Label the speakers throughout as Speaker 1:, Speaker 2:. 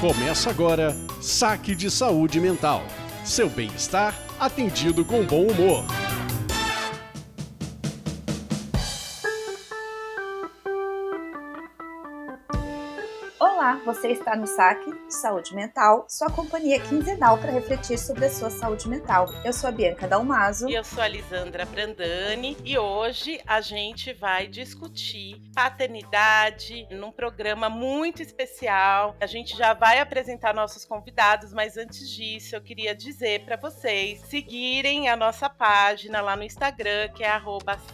Speaker 1: Começa agora Saque de Saúde Mental. Seu bem-estar atendido com bom humor.
Speaker 2: Você está no Saque de Saúde Mental, sua companhia quinzenal para refletir sobre a sua saúde mental. Eu sou a Bianca Dalmaso.
Speaker 3: E eu sou a Lisandra Brandani. E hoje a gente vai discutir paternidade num programa muito especial. A gente já vai apresentar nossos convidados, mas antes disso eu queria dizer para vocês seguirem a nossa página lá no Instagram, que é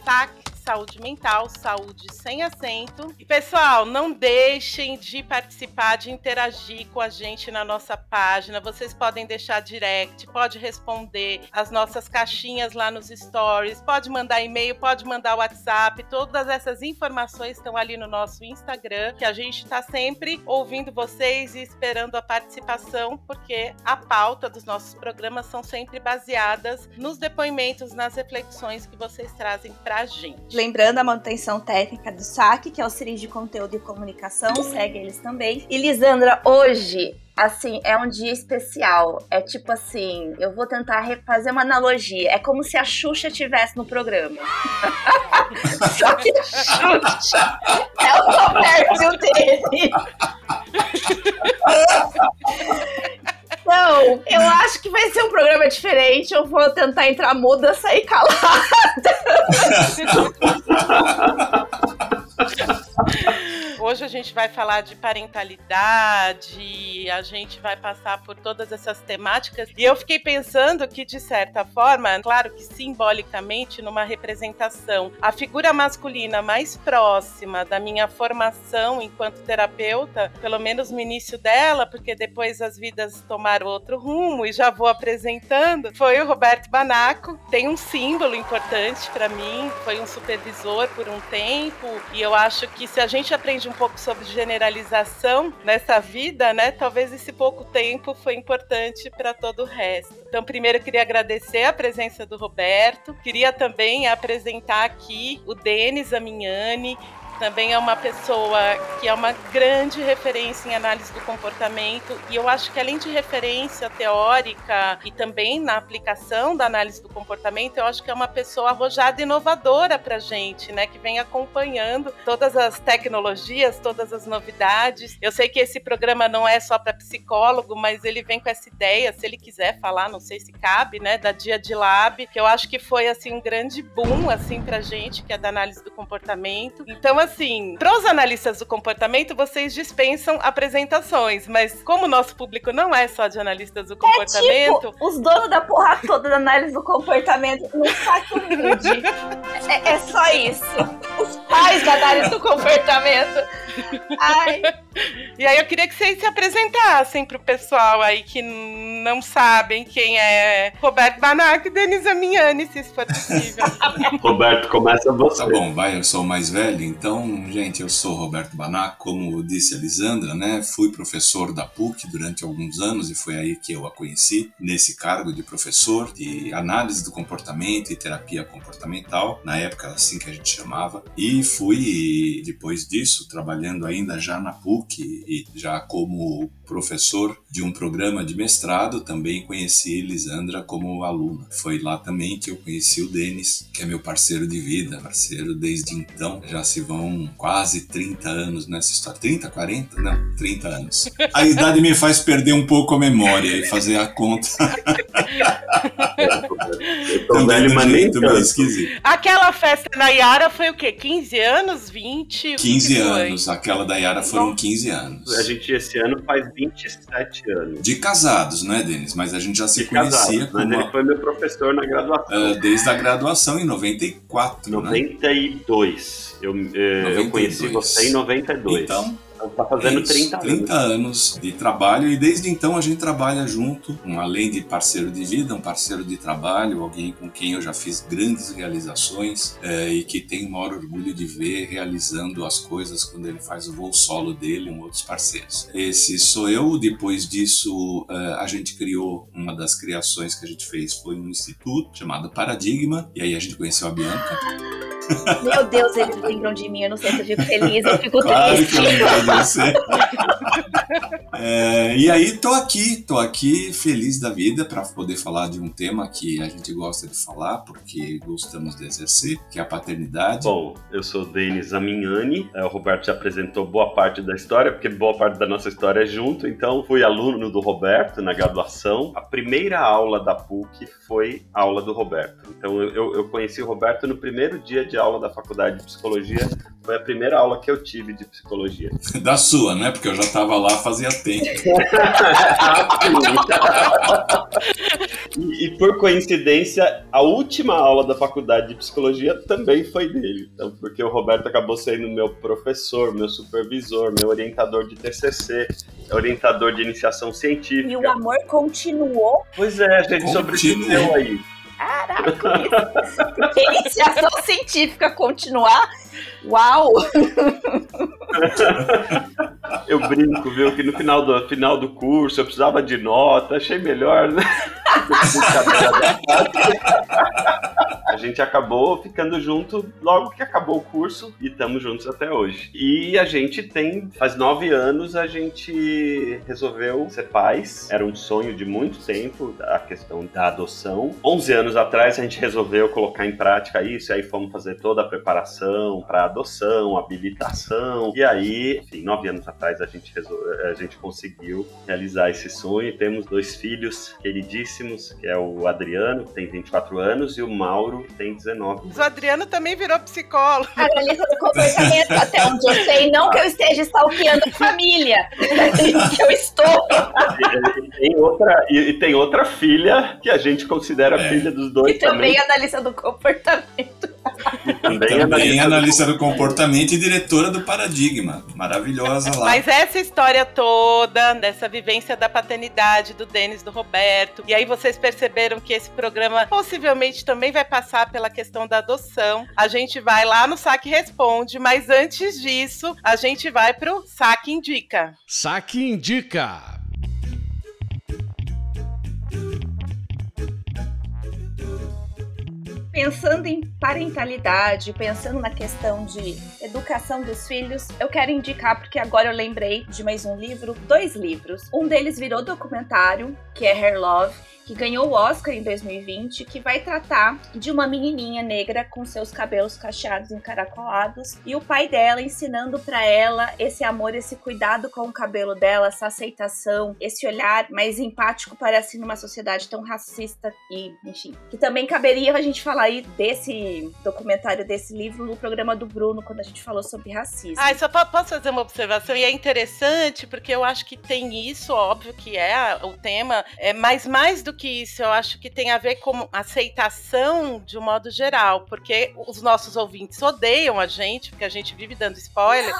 Speaker 3: saque saúde mental, saúde sem acento. E pessoal, não deixem de participar, de interagir com a gente na nossa página. Vocês podem deixar direct, pode responder as nossas caixinhas lá nos stories, pode mandar e-mail, pode mandar WhatsApp. Todas essas informações estão ali no nosso Instagram, que a gente está sempre ouvindo vocês e esperando a participação, porque a pauta dos nossos programas são sempre baseadas nos depoimentos, nas reflexões que vocês trazem para a gente.
Speaker 2: Lembrando a manutenção técnica do SAC, que é o Ciris de Conteúdo e Comunicação, segue eles também. E Lisandra, hoje assim, é um dia especial. É tipo assim, eu vou tentar fazer uma analogia. É como se a Xuxa estivesse no programa. Só que a Xuxa é o Roberto dele. Não, eu acho que vai ser um programa diferente. Eu vou tentar entrar muda, sair calada.
Speaker 3: Hoje a gente vai falar de parentalidade, a gente vai passar por todas essas temáticas. E eu fiquei pensando que, de certa forma, claro que simbolicamente, numa representação, a figura masculina mais próxima da minha formação enquanto terapeuta, pelo menos no início dela, porque depois as vidas tomaram outro rumo e já vou apresentando, foi o Roberto Banaco. Tem um símbolo importante para mim, foi um supervisor por um tempo, e eu acho que se a gente aprende um pouco sobre generalização nessa vida, né? Talvez esse pouco tempo foi importante para todo o resto. Então, primeiro eu queria agradecer a presença do Roberto, queria também apresentar aqui o Denis Amignani, também é uma pessoa que é uma grande referência em análise do comportamento e eu acho que além de referência teórica e também na aplicação da análise do comportamento, eu acho que é uma pessoa arrojada e inovadora para gente, né, que vem acompanhando todas as tecnologias, todas as novidades. Eu sei que esse programa não é só para psicólogo, mas ele vem com essa ideia, se ele quiser falar, não sei se cabe, né, da Dia de Lab, que eu acho que foi assim um grande boom assim para gente, que é da análise do comportamento. Então assim, para os analistas do comportamento, vocês dispensam apresentações, mas como o nosso público não é só de analistas do comportamento.
Speaker 2: É tipo, os donos da porra toda da análise do comportamento não sacam é, é só isso. Os pais da análise do comportamento. Ai.
Speaker 3: E aí eu queria que vocês se apresentassem pro pessoal aí que não sabem quem é Roberto Banac e Denise Amiani, se isso for possível.
Speaker 4: Roberto, começa você.
Speaker 5: Tá bom, vai, eu sou o mais velho, então, gente, eu sou Roberto Banac, como disse a Lisandra, né? Fui professor da PUC durante alguns anos e foi aí que eu a conheci, nesse cargo de professor de análise do comportamento e terapia comportamental, na época assim que a gente chamava, e fui, depois disso, trabalhando ainda já na PUC e já como professor de um programa de mestrado, também conheci Lisandra como aluna. Foi lá também que eu conheci o Denis, que é meu parceiro de vida, parceiro desde então. Já se vão quase 30 anos nessa história. 30, 40? Não, 30 anos. A idade me faz perder um pouco a memória e fazer a conta.
Speaker 4: também
Speaker 5: de um jeito meio esquisito.
Speaker 3: Aquela festa na Yara foi o quê? 15 anos? 20?
Speaker 5: 15 anos. Aquela da Yara foram 15 anos.
Speaker 4: A gente esse ano faz 27 anos.
Speaker 5: De casados, não é, Denis? Mas a gente já se de conhecia.
Speaker 4: Casados, mas ele foi meu professor na graduação.
Speaker 5: Uh, desde a graduação, em 94.
Speaker 4: 92.
Speaker 5: Né?
Speaker 4: Eu, uh, eu conheci você em 92.
Speaker 5: Então,
Speaker 4: Tá fazendo Isso, 30
Speaker 5: anos. 30 anos de trabalho e desde então a gente trabalha junto, um, além de parceiro de vida, um parceiro de trabalho, alguém com quem eu já fiz grandes realizações é, e que tenho o maior orgulho de ver realizando as coisas quando ele faz o voo solo dele com outros parceiros. Esse sou eu, depois disso é, a gente criou, uma das criações que a gente fez foi um instituto chamado Paradigma e aí a gente conheceu a Bianca.
Speaker 2: Meu Deus, eles lembram de mim. Eu não sei se eu fico feliz, eu fico claro triste. Que de você.
Speaker 5: É, e aí tô aqui, tô aqui feliz da vida para poder falar de um tema que a gente gosta de falar, porque gostamos de exercer, que é a paternidade.
Speaker 4: Bom, eu sou Denis Aminhani, é, o Roberto já apresentou boa parte da história, porque boa parte da nossa história é junto, então fui aluno do Roberto na graduação. A primeira aula da PUC foi aula do Roberto. Então eu, eu conheci o Roberto no primeiro dia de aula da faculdade de psicologia, foi a primeira aula que eu tive de psicologia.
Speaker 5: Da sua, né? Porque eu já estava lá fazia tempo.
Speaker 4: e, e, por coincidência, a última aula da faculdade de psicologia também foi dele. Então, porque o Roberto acabou sendo meu professor, meu supervisor, meu orientador de TCC, orientador de iniciação científica.
Speaker 2: E o amor continuou.
Speaker 4: Pois é, a gente sobreviveu aí.
Speaker 2: Caraca, iniciação científica continuar? Uau!
Speaker 4: Eu brinco, viu, que no final do, final do curso eu precisava de nota, achei melhor, né? a gente acabou ficando junto logo que acabou o curso e estamos juntos até hoje. E a gente tem, faz nove anos, a gente resolveu ser pais. Era um sonho de muito tempo, a questão da adoção. Onze anos atrás a gente resolveu colocar em prática isso, aí fomos fazer toda a preparação para adoção, habilitação. E aí, enfim, nove anos atrás a gente, a gente conseguiu realizar esse sonho. Temos dois filhos queridíssimos, que é o Adriano, que tem 24 anos, e o Mauro, que tem 19.
Speaker 3: O Adriano também virou psicólogo.
Speaker 2: Analista do comportamento, até onde eu sei, não que eu esteja stalkeando a família, que eu estou.
Speaker 4: E, tem outra, e, tem outra filha que a gente considera é. filha dos dois.
Speaker 2: E também, também. analista do comportamento.
Speaker 5: E também, e também analista do comportamento e diretora do Paradigma. Maravilhosa lá.
Speaker 3: Mas essa história toda, dessa vivência da paternidade do Denis, do Roberto, e aí vocês perceberam que esse programa possivelmente também vai passar pela questão da adoção. A gente vai lá no Saque Responde, mas antes disso, a gente vai pro Saque Indica.
Speaker 1: Saque Indica.
Speaker 2: Pensando em parentalidade, pensando na questão de educação dos filhos, eu quero indicar porque agora eu lembrei de mais um livro, dois livros. Um deles virou documentário, que é Hair Love, que ganhou o Oscar em 2020, que vai tratar de uma menininha negra com seus cabelos cacheados encaracolados e o pai dela ensinando para ela esse amor, esse cuidado com o cabelo dela, essa aceitação, esse olhar mais empático para assim numa sociedade tão racista e, enfim, que também caberia a gente falar aí desse documentário desse livro no programa do Bruno quando a gente falou sobre racismo.
Speaker 3: Ah, só posso fazer uma observação e é interessante porque eu acho que tem isso, óbvio que é o tema, é mais mais do que isso, eu acho que tem a ver com aceitação de um modo geral, porque os nossos ouvintes odeiam a gente, porque a gente vive dando spoiler,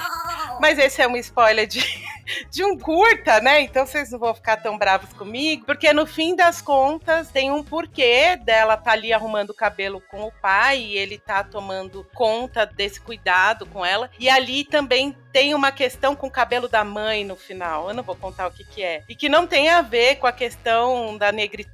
Speaker 3: mas esse é um spoiler de, de um curta, né? Então vocês não vão ficar tão bravos comigo, porque no fim das contas tem um porquê dela tá ali arrumando o cabelo com o pai e ele tá tomando conta desse cuidado com ela, e ali também tem uma questão com o cabelo da mãe no final. Eu não vou contar o que, que é. E que não tem a ver com a questão da negritude.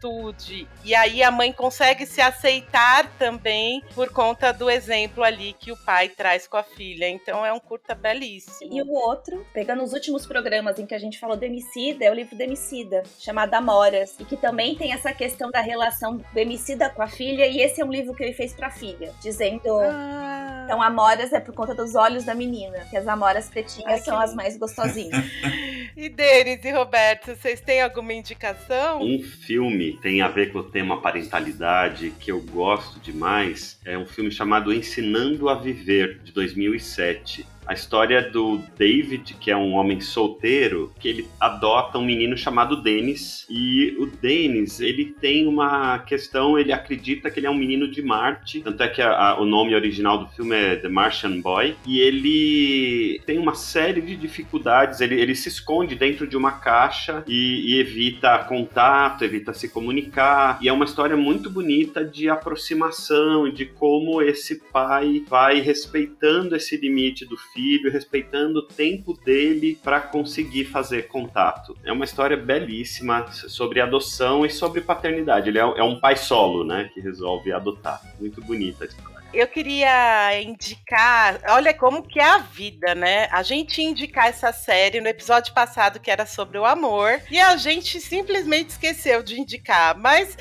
Speaker 3: E aí a mãe consegue se aceitar também por conta do exemplo ali que o pai traz com a filha. Então é um curta belíssimo.
Speaker 2: E o outro, pegando os últimos programas em que a gente falou do Emicida, é o livro do Emicida, chamado Amoras. E que também tem essa questão da relação do Emicida com a filha. E esse é um livro que ele fez pra filha, dizendo. Ah. Então, Amoras é por conta dos olhos da menina, que as Amoras pretinhas Ai, são as mais gostosinhas.
Speaker 3: e Denis e Roberto, vocês têm alguma indicação?
Speaker 4: Um filme tem a ver com o tema parentalidade que eu gosto demais. É um filme chamado Ensinando a Viver, de 2007 a história do David, que é um homem solteiro, que ele adota um menino chamado Dennis. E o Dennis, ele tem uma questão, ele acredita que ele é um menino de Marte. Tanto é que a, a, o nome original do filme é The Martian Boy. E ele tem uma série de dificuldades. Ele, ele se esconde dentro de uma caixa e, e evita contato, evita se comunicar. E é uma história muito bonita de aproximação de como esse pai vai respeitando esse limite do filho, respeitando o tempo dele para conseguir fazer contato. É uma história belíssima sobre adoção e sobre paternidade. Ele é, é um pai solo, né, que resolve adotar. Muito bonita a história.
Speaker 3: Eu queria indicar, olha como que é a vida, né? A gente indicar essa série no episódio passado que era sobre o amor e a gente simplesmente esqueceu de indicar, mas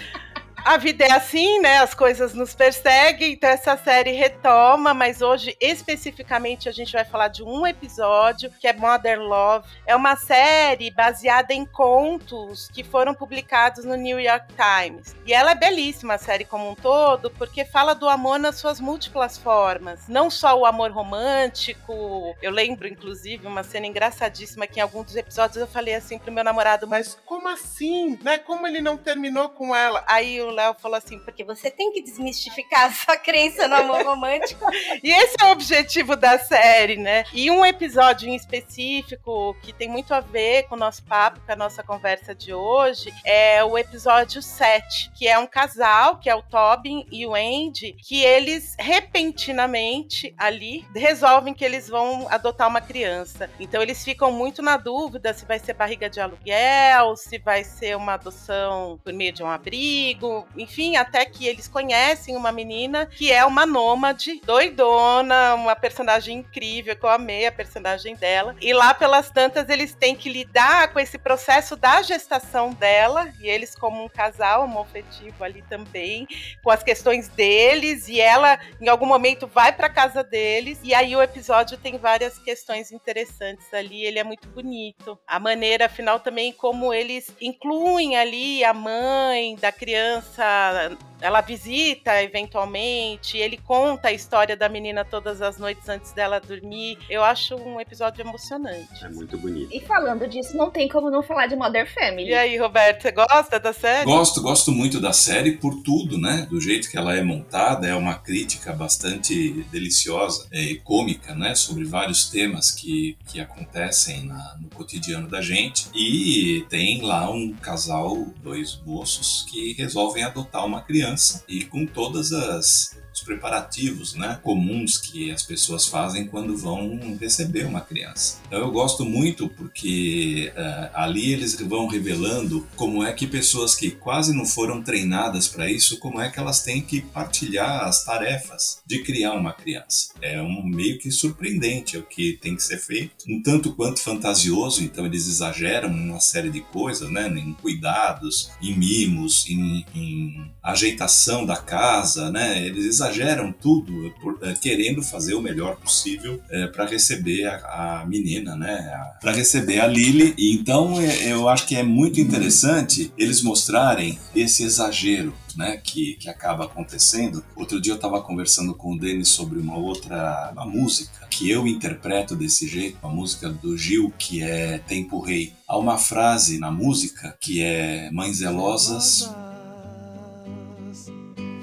Speaker 3: a vida é assim, né? As coisas nos perseguem, então essa série retoma, mas hoje especificamente a gente vai falar de um episódio que é Mother Love. É uma série baseada em contos que foram publicados no New York Times. E ela é belíssima, a série como um todo, porque fala do amor nas suas múltiplas formas. Não só o amor romântico. Eu lembro, inclusive, uma cena engraçadíssima que em alguns dos episódios eu falei assim pro meu namorado, mas como assim? Né? Como ele não terminou com ela? Aí o Léo falou assim: porque você tem que desmistificar a sua crença no amor romântico. e esse é o objetivo da série, né? E um episódio em específico que tem muito a ver com o nosso papo, com a nossa conversa de hoje, é o episódio 7, que é um casal, que é o Tobin e o Andy, que eles repentinamente ali resolvem que eles vão adotar uma criança. Então eles ficam muito na dúvida se vai ser barriga de aluguel, se vai ser uma adoção por meio de um abrigo, enfim, até que eles conhecem uma menina que é uma nômade, doidona, uma personagem incrível, que eu amei a personagem dela. E lá pelas tantas eles têm que lidar com esse processo da gestação dela, e eles como um casal homofetivo ali também, com as questões deles, e ela em algum momento vai para casa deles, e aí o episódio tem várias questões interessantes ali, ele é muito bonito. A maneira, afinal, também como eles incluem ali a mãe da criança essa ela visita eventualmente, ele conta a história da menina todas as noites antes dela dormir. Eu acho um episódio emocionante.
Speaker 4: É muito bonito.
Speaker 2: E falando disso, não tem como não falar de Mother Family.
Speaker 3: E aí, Roberto, você gosta da série?
Speaker 5: Gosto, gosto muito da série por tudo, né? Do jeito que ela é montada, é uma crítica bastante deliciosa e cômica, né? Sobre vários temas que, que acontecem na, no cotidiano da gente. E tem lá um casal, dois moços, que resolvem adotar uma criança criança e com todas as os preparativos né, comuns que as pessoas fazem quando vão receber uma criança. Então eu gosto muito porque uh, ali eles vão revelando como é que pessoas que quase não foram treinadas para isso, como é que elas têm que partilhar as tarefas de criar uma criança. É um meio que surpreendente o que tem que ser feito, um tanto quanto fantasioso, então eles exageram uma série de coisas, né, em cuidados, em mimos, em, em ajeitação da casa, né, eles exageram tudo por, é, querendo fazer o melhor possível é, para receber a, a, menina, né? Para receber a Lily. E então é, eu acho que é muito interessante eles mostrarem esse exagero né, que, que acaba acontecendo. Outro dia eu estava conversando com o Denis sobre uma outra uma música que eu interpreto desse jeito, uma música do Gil que é Tempo Rei. Há uma frase na música que é Mães zelosas,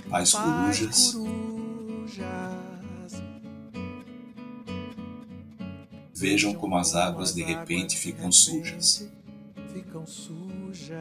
Speaker 5: pais corujas, Vejam como as águas de repente ficam sujas. Ficam sujas.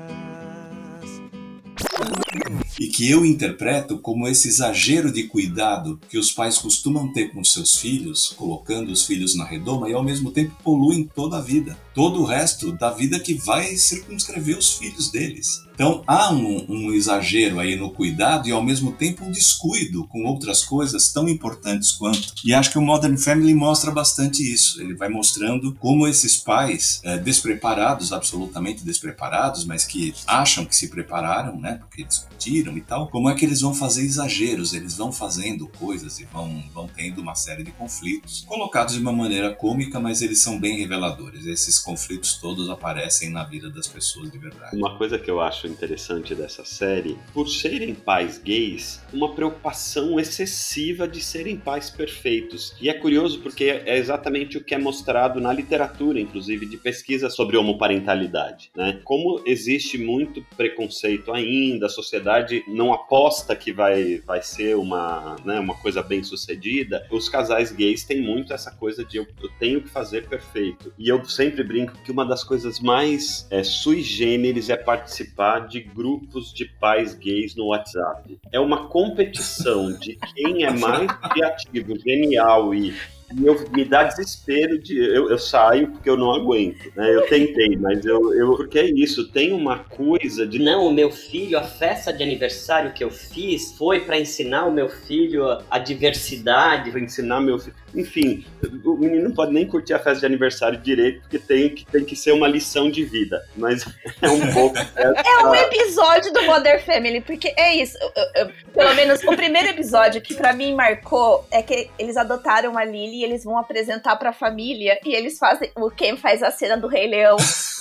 Speaker 5: E que eu interpreto como esse exagero de cuidado que os pais costumam ter com seus filhos, colocando os filhos na redoma e ao mesmo tempo poluem toda a vida, todo o resto da vida que vai circunscrever os filhos deles. Então há um, um, exagero aí no cuidado e ao mesmo tempo um descuido com outras coisas tão importantes quanto. E acho que o Modern Family mostra bastante isso. Ele vai mostrando como esses pais é, despreparados, absolutamente despreparados, mas que acham que se prepararam, né, porque discutiram e tal, como é que eles vão fazer exageros, eles vão fazendo coisas e vão, vão tendo uma série de conflitos, colocados de uma maneira cômica, mas eles são bem reveladores. Esses conflitos todos aparecem na vida das pessoas de verdade.
Speaker 4: Uma coisa que eu acho interessante dessa série, por serem pais gays, uma preocupação excessiva de serem pais perfeitos. E é curioso porque é exatamente o que é mostrado na literatura, inclusive de pesquisa sobre homoparentalidade, né? Como existe muito preconceito ainda, a sociedade não aposta que vai, vai ser uma, né, uma coisa bem sucedida, os casais gays têm muito essa coisa de eu, eu tenho que fazer perfeito. E eu sempre brinco que uma das coisas mais é, sui generis é participar de grupos de pais gays no WhatsApp. É uma competição de quem é mais criativo, genial e E eu me dá desespero de. Eu, eu saio porque eu não aguento. Né? Eu tentei, mas eu, eu. Porque é isso, tem uma coisa de.
Speaker 6: Não, o meu filho, a festa de aniversário que eu fiz foi para ensinar o meu filho a, a diversidade.
Speaker 4: Pra ensinar meu filho. Enfim, o menino não pode nem curtir a festa de aniversário direito, porque tem que, tem que ser uma lição de vida. Mas é um pouco.
Speaker 2: É um episódio do Modern Family, porque é isso. Eu, eu, pelo menos o primeiro episódio que para mim marcou é que eles adotaram a Lily e eles vão apresentar pra família e eles fazem. O Ken faz a cena do Rei Leão.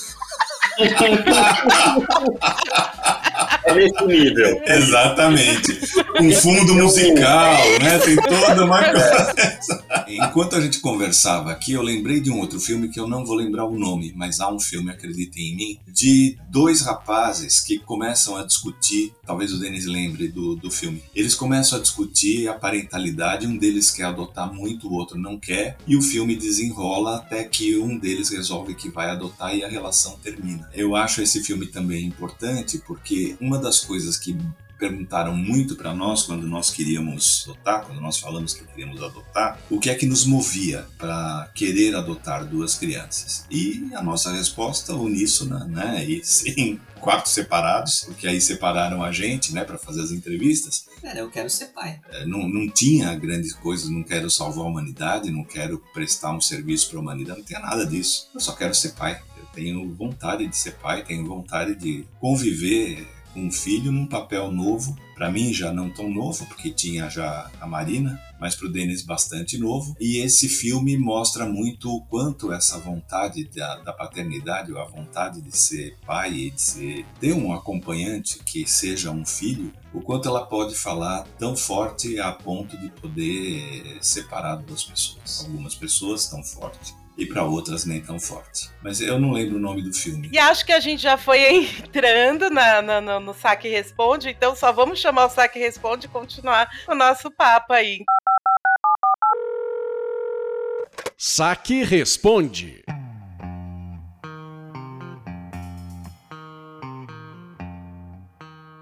Speaker 4: É nesse nível.
Speaker 5: Exatamente. Um fundo musical, né? Tem toda uma coisa. Enquanto a gente conversava aqui, eu lembrei de um outro filme que eu não vou lembrar o nome, mas há um filme, acreditem em mim, de dois rapazes que começam a discutir, talvez o Denis lembre do, do filme. Eles começam a discutir a parentalidade, um deles quer adotar muito, o outro não quer, e o filme desenrola até que um deles resolve que vai adotar e a relação termina. Eu acho esse filme também importante porque uma das coisas que perguntaram muito para nós quando nós queríamos adotar, quando nós falamos que queríamos adotar, o que é que nos movia para querer adotar duas crianças. E a nossa resposta uníssona, né, e sim, quartos separados, porque aí separaram a gente, né, para fazer as entrevistas.
Speaker 6: Cara, eu quero ser pai.
Speaker 5: É, não, não tinha grandes coisas, não quero salvar a humanidade, não quero prestar um serviço para a humanidade, não tinha nada disso. Eu só quero ser pai. Tenho vontade de ser pai, tenho vontade de conviver com um filho num papel novo. Para mim já não tão novo, porque tinha já a Marina, mas para o Denis bastante novo. E esse filme mostra muito o quanto essa vontade da, da paternidade, ou a vontade de ser pai e de ser, ter um acompanhante que seja um filho, o quanto ela pode falar tão forte a ponto de poder separar duas pessoas. Algumas pessoas tão forte e para outras nem tão forte. Mas eu não lembro o nome do filme.
Speaker 3: E acho que a gente já foi entrando na, na, no, no Saque Responde, então só vamos chamar o Saque Responde e continuar o nosso papo aí.
Speaker 1: Saque Responde.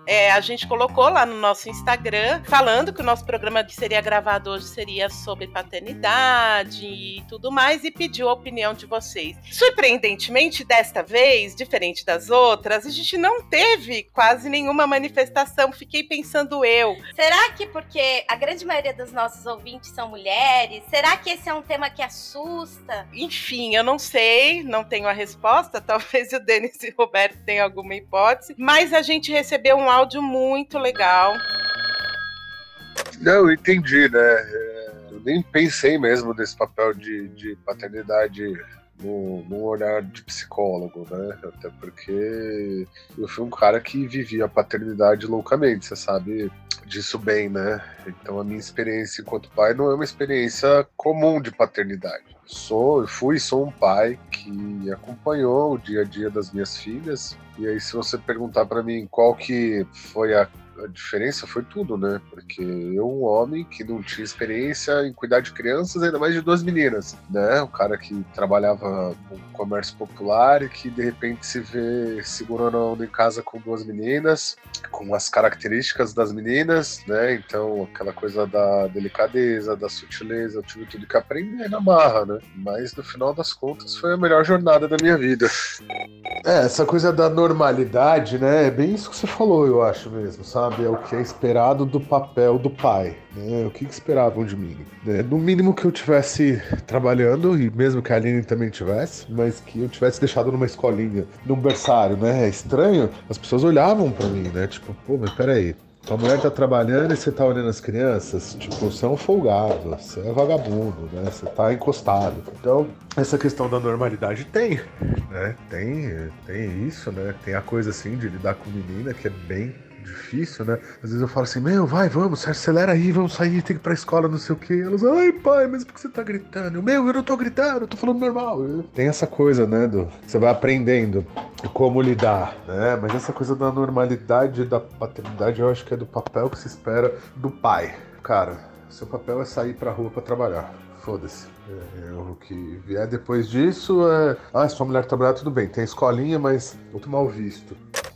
Speaker 3: É, a gente colocou lá no nosso Instagram, falando que o nosso programa que seria gravado hoje seria sobre paternidade e tudo mais, e pediu a opinião de vocês. Surpreendentemente, desta vez, diferente das outras, a gente não teve quase nenhuma manifestação. Fiquei pensando eu.
Speaker 7: Será que porque a grande maioria dos nossos ouvintes são mulheres? Será que esse é um tema que assusta?
Speaker 3: Enfim, eu não sei, não tenho a resposta. Talvez o Denis e o Roberto tenham alguma hipótese, mas a gente recebeu um áudio muito legal.
Speaker 8: Não, entendi, né? É, eu nem pensei mesmo nesse papel de, de paternidade no, olhar de psicólogo, né? Até porque eu fui um cara que vivia a paternidade loucamente, você sabe disso bem, né? Então a minha experiência enquanto pai não é uma experiência comum de paternidade. Sou, eu fui, sou um pai que acompanhou o dia a dia das minhas filhas. E aí, se você perguntar para mim qual que foi a a diferença foi tudo, né? Porque eu, um homem que não tinha experiência em cuidar de crianças, ainda mais de duas meninas, né? O cara que trabalhava no comércio popular e que de repente se vê segurando a onda em casa com duas meninas, com as características das meninas, né? Então, aquela coisa da delicadeza, da sutileza, eu tive tudo que aprender na marra, né? Mas no final das contas foi a melhor jornada da minha vida.
Speaker 9: É, essa coisa da normalidade, né? É bem isso que você falou, eu acho mesmo, sabe? Sabe? É o que é esperado do papel do pai. Né? O que, esperavam de mim? Né? No mínimo que eu tivesse trabalhando, e mesmo que a Aline também tivesse, mas que eu tivesse deixado numa escolinha, num berçário, né? É estranho, as pessoas olhavam para mim, né? Tipo, pô, mas peraí, tua mulher tá trabalhando e você tá olhando as crianças, tipo, você é um folgado, você é vagabundo, né? Você tá encostado. Então, essa questão da normalidade tem, né? Tem, tem isso, né? Tem a coisa assim de lidar com menina que é bem difícil, né? Às vezes eu falo assim, meu, vai, vamos, acelera aí, vamos sair, tem que ir pra escola, não sei o quê. Elas, ai, pai, mas por que você tá gritando? Meu, eu não tô gritando, eu tô falando normal. Tem essa coisa, né, do você vai aprendendo como lidar, né? Mas essa coisa da normalidade, da paternidade, eu acho que é do papel que se espera do pai. Cara, seu papel é sair pra rua pra trabalhar. Foda-se. É, o que vier depois disso é. Ah, se sua mulher trabalhar, tudo bem. Tem escolinha, mas muito mal visto.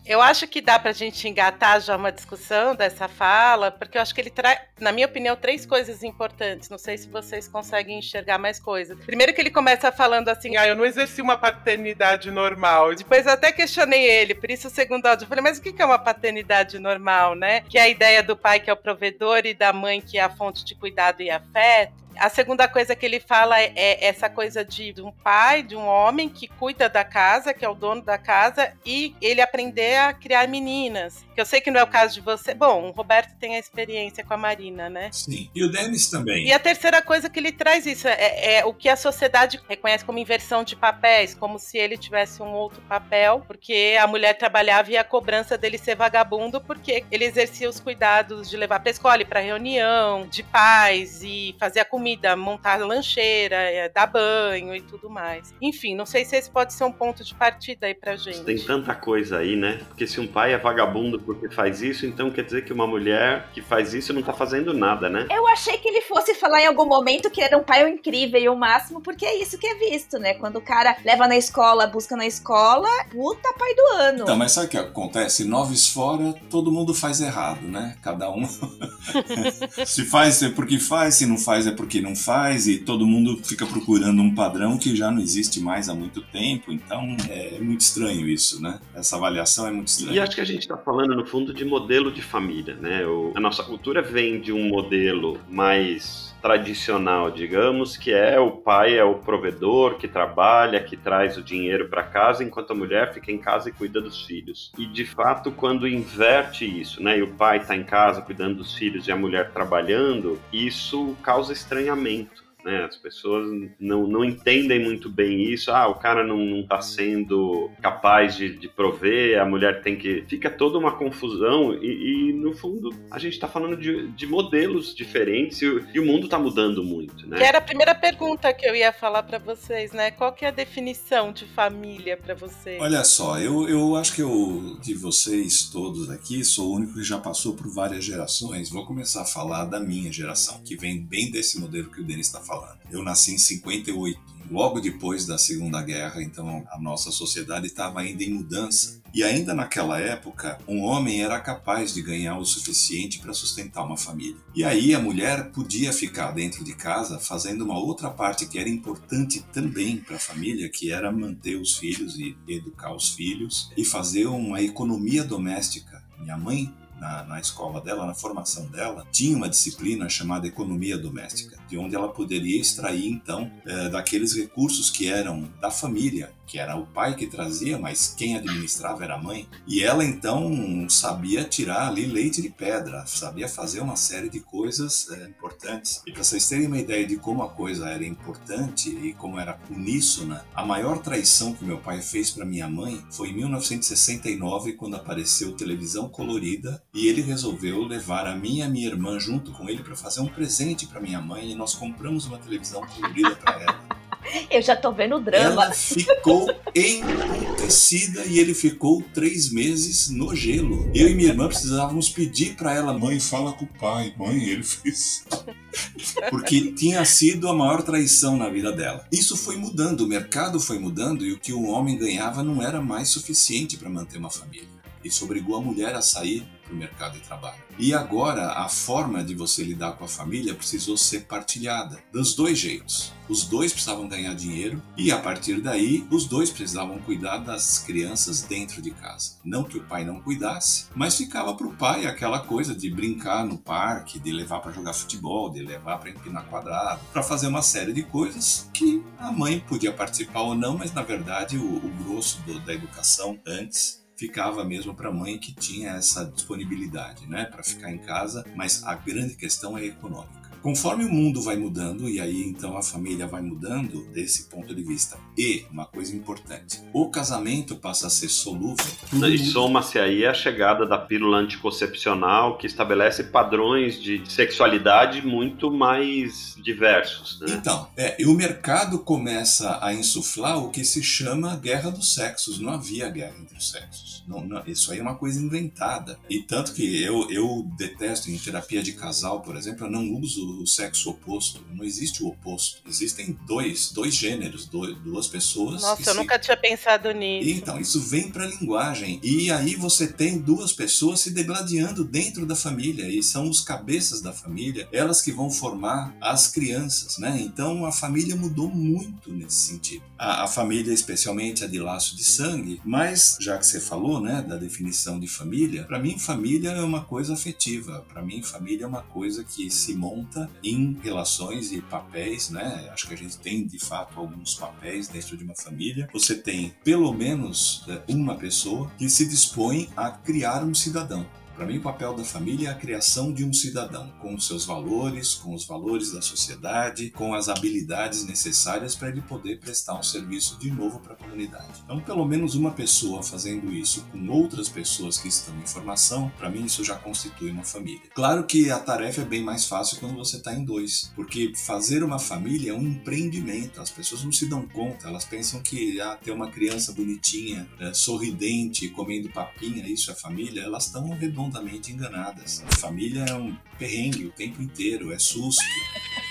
Speaker 3: Eu acho que dá pra gente engatar já uma discussão dessa fala, porque eu acho que ele traz, na minha opinião, três coisas importantes. Não sei se vocês conseguem enxergar mais coisas. Primeiro que ele começa falando assim, ah, eu não exerci uma paternidade normal. Depois eu até questionei ele, por isso o segundo áudio. Eu falei, mas o que é uma paternidade normal, né? Que é a ideia do pai que é o provedor e da mãe que é a fonte de cuidado e afeto. A segunda coisa que ele fala é, é essa coisa de, de, um pai, de um homem que cuida da casa, que é o dono da casa, e ele aprender a criar meninas. Que eu sei que não é o caso de você. Bom, o Roberto tem a experiência com a Marina, né?
Speaker 5: Sim. E o Denis também.
Speaker 3: E a terceira coisa que ele traz isso é, é o que a sociedade reconhece como inversão de papéis, como se ele tivesse um outro papel, porque a mulher trabalhava e a cobrança dele ser vagabundo, porque ele exercia os cuidados de levar pra escola, para reunião, de paz e fazer a comida comida, montar lancheira, é, dar banho e tudo mais. Enfim, não sei se esse pode ser um ponto de partida aí pra gente.
Speaker 4: Tem tanta coisa aí, né? Porque se um pai é vagabundo porque faz isso, então quer dizer que uma mulher que faz isso não tá fazendo nada, né?
Speaker 2: Eu achei que ele fosse falar em algum momento que era um pai incrível e o máximo, porque é isso que é visto, né? Quando o cara leva na escola, busca na escola, puta pai do ano.
Speaker 5: Então, mas sabe o que acontece? Noves fora, todo mundo faz errado, né? Cada um. se faz é porque faz, se não faz é porque que não faz e todo mundo fica procurando um padrão que já não existe mais há muito tempo. Então é muito estranho isso, né? Essa avaliação é muito estranha.
Speaker 4: E acho que a gente está falando no fundo de modelo de família, né? O, a nossa cultura vem de um modelo mais tradicional, digamos, que é o pai é o provedor que trabalha, que traz o dinheiro para casa, enquanto a mulher fica em casa e cuida dos filhos. E de fato, quando inverte isso, né, e o pai está em casa cuidando dos filhos e a mulher trabalhando, isso causa estranhamento né? As pessoas não, não entendem muito bem isso. Ah, o cara não, está sendo capaz de, de prover, a mulher tem que. Fica toda uma confusão e, e no fundo, a gente está falando de, de modelos diferentes e, e o mundo está mudando muito, né?
Speaker 3: Que era a primeira pergunta que eu ia falar para vocês, né? Qual que é a definição de família para vocês?
Speaker 5: Olha só, eu, eu acho que eu, de vocês todos aqui, sou o único que já passou por várias gerações. Vou começar a falar da minha geração, que vem bem desse modelo que o Denis está falando. Eu nasci em 58, logo depois da Segunda Guerra, então a nossa sociedade estava ainda em mudança. E ainda naquela época, um homem era capaz de ganhar o suficiente para sustentar uma família. E aí a mulher podia ficar dentro de casa fazendo uma outra parte que era importante também para a família, que era manter os filhos e educar os filhos e fazer uma economia doméstica. Minha mãe na, na escola dela, na formação dela, tinha uma disciplina chamada economia doméstica, de onde ela poderia extrair então é, daqueles recursos que eram da família, que era o pai que trazia, mas quem administrava era a mãe. E ela então sabia tirar ali leite de pedra, sabia fazer uma série de coisas é, importantes. E para vocês terem uma ideia de como a coisa era importante e como era uníssona, a maior traição que meu pai fez para minha mãe foi em 1969, quando apareceu televisão colorida e ele resolveu levar a mim e a minha irmã junto com ele para fazer um presente para minha mãe nós compramos uma televisão colorida para ela.
Speaker 2: Eu já tô vendo o drama.
Speaker 5: Ela ficou emputecida e ele ficou três meses no gelo. Eu e minha irmã precisávamos pedir para ela, mãe, fala com o pai. Mãe, ele fez. Porque tinha sido a maior traição na vida dela. Isso foi mudando, o mercado foi mudando e o que o homem ganhava não era mais suficiente para manter uma família. Isso obrigou a mulher a sair para o mercado de trabalho. E agora a forma de você lidar com a família precisou ser partilhada dos dois jeitos. Os dois precisavam ganhar dinheiro e a partir daí os dois precisavam cuidar das crianças dentro de casa. Não que o pai não cuidasse, mas ficava para o pai aquela coisa de brincar no parque, de levar para jogar futebol, de levar para empinar quadrado, para fazer uma série de coisas que a mãe podia participar ou não, mas na verdade o, o grosso do, da educação antes ficava mesmo para a mãe que tinha essa disponibilidade, né, para ficar em casa, mas a grande questão é econômica. Conforme o mundo vai mudando, e aí então a família vai mudando desse ponto de vista. E, uma coisa importante, o casamento passa a ser solúvel.
Speaker 4: E soma-se aí a chegada da pílula anticoncepcional que estabelece padrões de sexualidade muito mais diversos. Né?
Speaker 5: Então, é, e o mercado começa a insuflar o que se chama guerra dos sexos. Não havia guerra entre os sexos. Não, não, isso aí é uma coisa inventada. E tanto que eu, eu detesto em terapia de casal, por exemplo, eu não uso o sexo oposto. Não existe o oposto. Existem dois, dois gêneros, dois, duas pessoas.
Speaker 3: Nossa, eu
Speaker 5: se...
Speaker 3: nunca tinha pensado nisso.
Speaker 5: Então, isso vem para a linguagem. E aí você tem duas pessoas se degladiando dentro da família. E são os cabeças da família, elas que vão formar as crianças, né? Então a família mudou muito nesse sentido. A, a família, especialmente a de laço de sangue, mas já que você falou, né, da definição de família, para mim família é uma coisa afetiva. Para mim família é uma coisa que se monta em relações e papéis, né? Acho que a gente tem de fato alguns papéis dentro de uma família. Você tem pelo menos é, uma pessoa que se dispõe a criar um cidadão. Para mim, o papel da família é a criação de um cidadão, com os seus valores, com os valores da sociedade, com as habilidades necessárias para ele poder prestar um serviço de novo para a comunidade. Então, pelo menos uma pessoa fazendo isso com outras pessoas que estão em formação, para mim isso já constitui uma família. Claro que a tarefa é bem mais fácil quando você está em dois, porque fazer uma família é um empreendimento. As pessoas não se dão conta, elas pensam que ah, ter uma criança bonitinha, é, sorridente, comendo papinha, isso é família. Elas estão redondas redondamente enganadas. A família é um perrengue o tempo inteiro, é susto,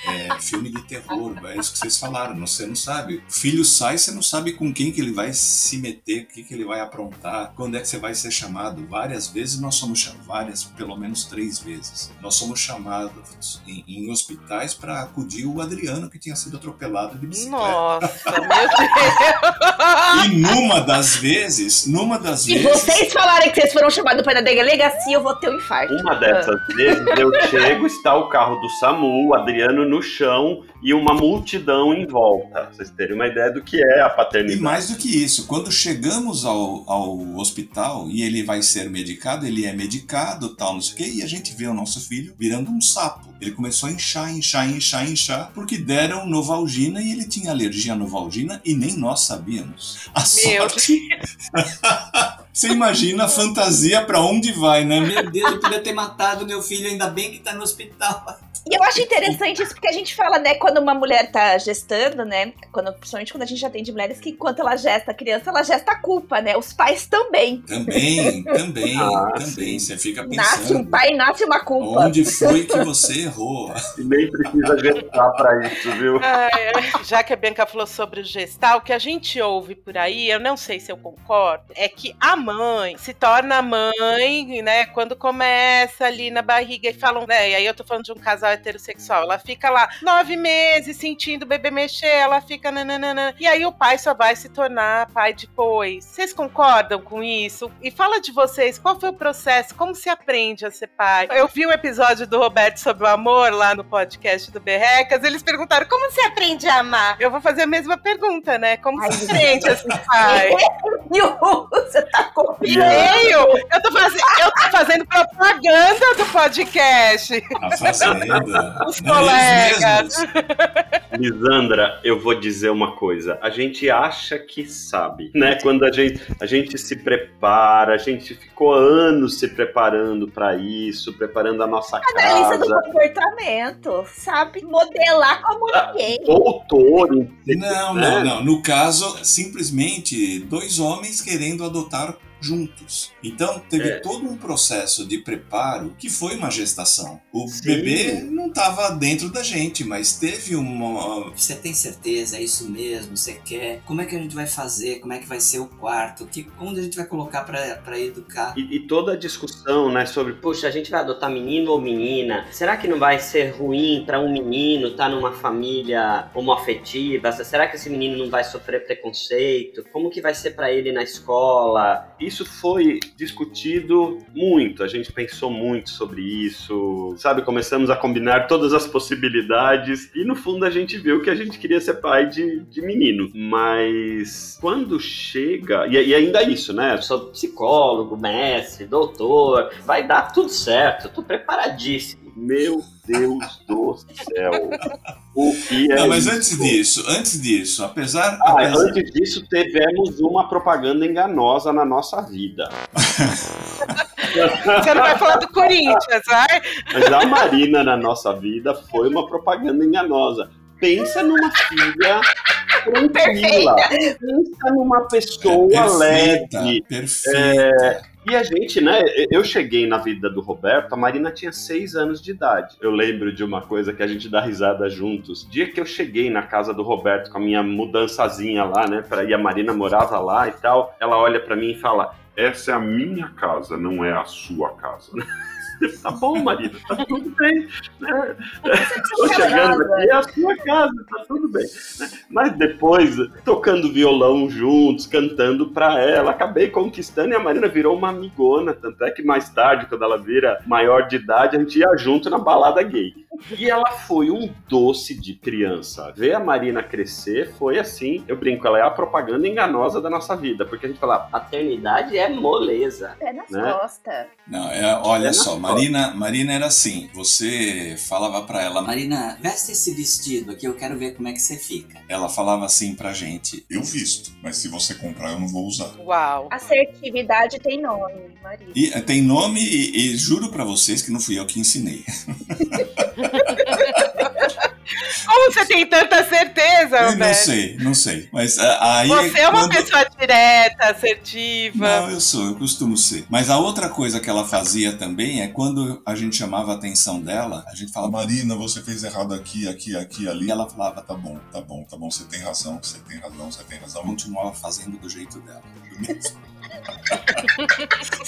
Speaker 5: é filme de terror, é isso que vocês falaram, você não sabe. O filho sai, você não sabe com quem que ele vai se meter, o que, que ele vai aprontar, quando é que você vai ser chamado. Várias vezes nós somos chamados, várias, pelo menos três vezes, nós somos chamados em, em hospitais para acudir o Adriano que tinha sido atropelado de bicicleta.
Speaker 3: Nossa, meu Deus!
Speaker 5: e numa das vezes, numa das
Speaker 2: Se
Speaker 5: vezes...
Speaker 2: vocês falarem que vocês foram chamados para a delegacia, eu vou ter um infarto.
Speaker 4: Uma dessas vezes eu chego, está o carro do SAMU, o Adriano no chão e uma multidão em volta. Pra vocês terem uma ideia do que é a
Speaker 5: E
Speaker 4: paternidade.
Speaker 5: mais do que isso, quando chegamos ao, ao hospital e ele vai ser medicado, ele é medicado, tal, não sei o quê, e a gente vê o nosso filho virando um sapo. Ele começou a inchar, inchar, inchar, inchar, porque deram Novalgina e ele tinha alergia à Novalgina e nem nós sabíamos. A
Speaker 3: Meu
Speaker 5: sorte. Você imagina a fantasia pra onde vai, né?
Speaker 6: Meu Deus, eu podia ter matado meu filho, ainda bem que tá no hospital.
Speaker 2: E eu acho interessante isso, porque a gente fala, né, quando uma mulher tá gestando, né, quando, principalmente quando a gente atende mulheres, que enquanto ela gesta a criança, ela gesta a culpa, né? Os pais também.
Speaker 5: Também, também,
Speaker 4: Ah,
Speaker 5: também.
Speaker 4: sim.
Speaker 5: Você fica
Speaker 2: Nasce um
Speaker 5: pensando.
Speaker 2: pai, nasce uma culpa.
Speaker 5: Onde foi que você errou?
Speaker 4: E nem precisa gestar pra isso, viu?
Speaker 3: Já que a Bianca falou sobre o gestal, o que a gente ouve por aí, eu não sei se eu concordo, é que a mãe se torna mãe, né, quando começa ali na barriga e falam, né, e aí eu tô falando de um casal heterossexual, ela fica lá nove meses sentindo o bebê mexer, ela fica nananana, e aí o pai só vai se tornar pai depois. Vocês concordam com isso? E fala de vocês, qual foi o processo, como se aprende a ser pai? Eu vi o episódio do Roberto sobre o amor lá no podcast do Berrecas, eles perguntaram como se aprende a amar. Eu vou fazer a mesma pergunta, né? Como
Speaker 2: Ai,
Speaker 3: se aprende a ser pai?
Speaker 2: Você tá copiando.
Speaker 3: Meio! Eu tô, fazendo, eu tô fazendo propaganda do podcast.
Speaker 5: A fazenda.
Speaker 3: Os
Speaker 5: Não,
Speaker 3: colegas.
Speaker 4: Lisandra, eu vou dizer uma coisa. A gente acha que sabe, né? Quando a gente, a gente se prepara, a gente ficou anos se preparando pra isso, preparando a nossa
Speaker 2: do
Speaker 4: casa.
Speaker 2: comportamento, sabe? Modelar como ninguém.
Speaker 4: Doutor, em-
Speaker 5: Não,
Speaker 4: né?
Speaker 5: não, não. No caso, simplesmente dois homens querendo adotar juntos. Então, teve
Speaker 4: É.
Speaker 5: todo um processo de preparo que foi uma gestação. O
Speaker 4: Sim.
Speaker 5: bebê não estava dentro da gente, mas teve uma.
Speaker 6: Você tem certeza? É isso mesmo? Você quer? Como é que a gente vai fazer? Como é que vai ser o quarto? Que, onde a gente vai colocar pra, pra educar?
Speaker 4: E, e toda a discussão, né, sobre
Speaker 6: Puxa, a gente vai adotar menino ou menina? Será que não vai ser ruim pra um menino estar numa família homoafetiva? Será que esse menino não vai sofrer preconceito? Como que vai ser pra ele na escola?
Speaker 4: Isso foi discutido muito. A gente pensou muito sobre isso, sabe? Começamos a combinar todas as possibilidades e no fundo a gente viu que a gente queria ser pai de, de menino. Mas quando chega e, e ainda isso, né?
Speaker 6: Eu sou psicólogo, mestre, doutor. Vai dar tudo certo. Eu tô preparadíssimo.
Speaker 4: Meu Deus do céu. O que é
Speaker 5: Não, mas
Speaker 4: isso?
Speaker 5: antes disso, antes disso, apesar.
Speaker 4: Ah,
Speaker 5: apesar-
Speaker 4: antes disso, tivemos uma propaganda enganosa na nossa vida.
Speaker 3: Você não vai falar do Corinthians, vai?
Speaker 4: Mas a Marina na nossa vida foi uma propaganda enganosa. Pensa numa filha tranquila. Pensa numa pessoa
Speaker 5: perfeita,
Speaker 4: leve.
Speaker 5: perfeita.
Speaker 4: E a gente, né? Eu cheguei na vida do Roberto, a Marina tinha seis anos de idade. Eu lembro de uma coisa que a gente dá risada juntos. Dia que eu cheguei na casa do Roberto com a minha mudançazinha lá, né? Pra ir, a Marina morava lá e tal. Ela olha para mim e fala: Essa é a minha casa, não é a sua casa. tá bom, marido, tá tudo bem. Né? Tô chegando aqui, é a sua casa, tá tudo bem. Né? Mas depois, tocando violão juntos, cantando pra ela, acabei conquistando e a Marina virou uma amigona. Tanto é que mais tarde, quando ela vira maior de idade, a gente ia junto na balada gay. E ela foi um doce de criança. Ver a Marina crescer foi assim, eu brinco, ela é a propaganda enganosa da nossa vida, porque a gente fala,
Speaker 6: paternidade é moleza.
Speaker 2: Pé nas né? costas.
Speaker 5: Não, é, olha só, Marina, Marina era assim, você falava para ela,
Speaker 10: Marina, veste esse vestido aqui, eu quero ver como é que você fica.
Speaker 5: Ela falava assim pra gente, eu visto, mas se você comprar eu não vou usar.
Speaker 3: Uau.
Speaker 2: Assertividade tem nome, Marina.
Speaker 5: E, tem nome e, e juro para vocês que não fui eu que ensinei.
Speaker 3: Como você tem tanta certeza,
Speaker 5: Eu Não sei, não sei. Mas ah, aí.
Speaker 3: Você é uma quando... pessoa direta, assertiva.
Speaker 5: Não, eu sou, eu costumo ser. Mas a outra coisa que ela fazia também é quando a gente chamava a atenção dela, a gente falava, Marina, você fez errado aqui, aqui, aqui, ali. E ela falava, tá bom, tá bom, tá bom, você tem razão, você tem razão, você tem razão. Continuava fazendo do jeito dela.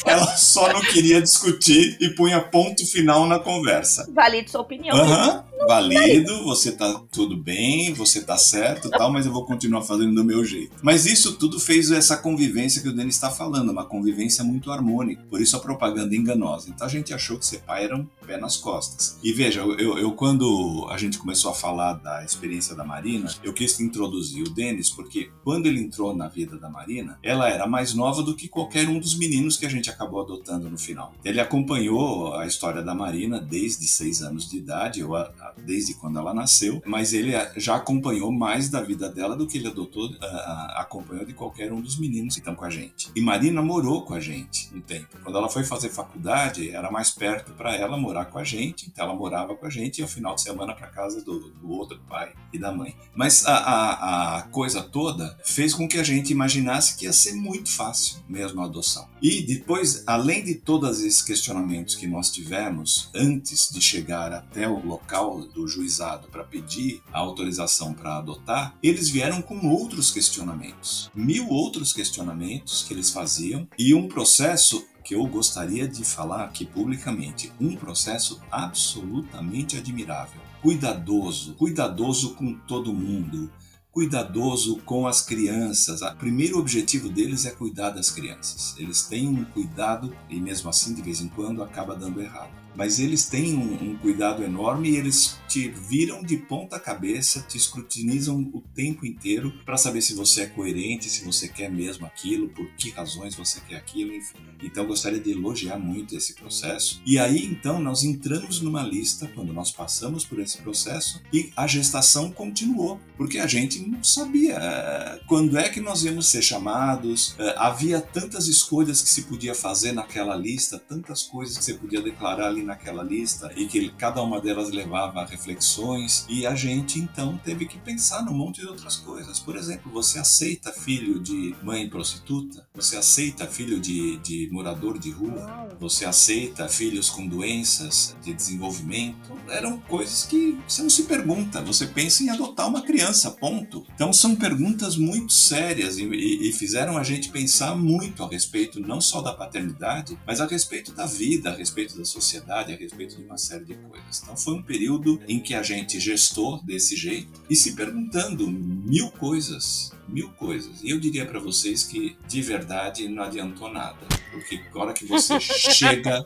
Speaker 5: Ela só não queria discutir e punha ponto final na conversa.
Speaker 2: Valido sua opinião.
Speaker 5: Aham, uhum, valido, você tá tudo bem, você tá certo tal, mas eu vou continuar fazendo do meu jeito. Mas isso tudo fez essa convivência que o Denis está falando, uma convivência muito harmônica. Por isso a propaganda enganosa. Então a gente achou que ser pai era um pé nas costas. E veja, eu, eu quando a gente começou a falar da experiência da Marina, eu quis introduzir o Denis porque quando ele entrou na vida da Marina, ela era mais nova do que qualquer um dos meninos que a gente acabou adotando no final. Ele acompanhou a história da Marina desde seis anos de idade, ou a, a, desde quando ela nasceu, mas ele já acompanhou mais da vida dela do que ele adotou, a, acompanhou de qualquer um dos meninos que estão com a gente. E Marina morou com a gente um tempo. Quando ela foi fazer faculdade, era mais perto para ela morar com a gente, então ela morava com a gente e ao final de semana para casa do, do, outro pai e da mãe. Mas a, a, a coisa toda fez com que a gente imaginasse que ia ser muito fácil mesmo a adoção. E depois, além de todos esses questionamentos que nós tivemos antes de chegar até o local do juizado para pedir a autorização para adotar, eles vieram com outros questionamentos, mil outros questionamentos que eles faziam e um processo que eu gostaria de falar aqui publicamente, um processo absolutamente admirável, cuidadoso, cuidadoso com todo mundo, cuidadoso com as crianças. O primeiro objetivo deles é cuidar das crianças. Eles têm um cuidado e mesmo assim de vez em quando acaba dando errado mas eles têm um, um, cuidado enorme e eles te viram de ponta cabeça, te escrutinizam o tempo inteiro para saber se você é coerente, se você quer mesmo aquilo, por que razões você quer aquilo, enfim. Então gostaria de elogiar muito esse processo. E aí então nós entramos numa lista quando nós passamos por esse processo e a gestação continuou, porque a gente não sabia uh, quando é que nós íamos ser chamados. Uh, havia tantas escolhas que se podia fazer naquela lista, tantas coisas que você podia declarar ali naquela lista e que cada uma delas levava a reflexões e a gente então teve que pensar num monte de outras coisas. Por exemplo, você aceita filho de mãe prostituta? Você aceita filho de, de morador de rua? Você aceita filhos com doenças de desenvolvimento? Eram coisas que você não se pergunta, você pensa em adotar uma criança, ponto. Então são perguntas muito sérias e, e, e fizeram a gente pensar muito a respeito não só da paternidade, mas a respeito da vida, a respeito da sociedade sociedade a respeito de uma série de coisas. Então foi um período em que a gente gestou desse jeito e se perguntando mil coisas, mil coisas. E eu diria para vocês que de verdade não adiantou nada, porque a hora que você chega,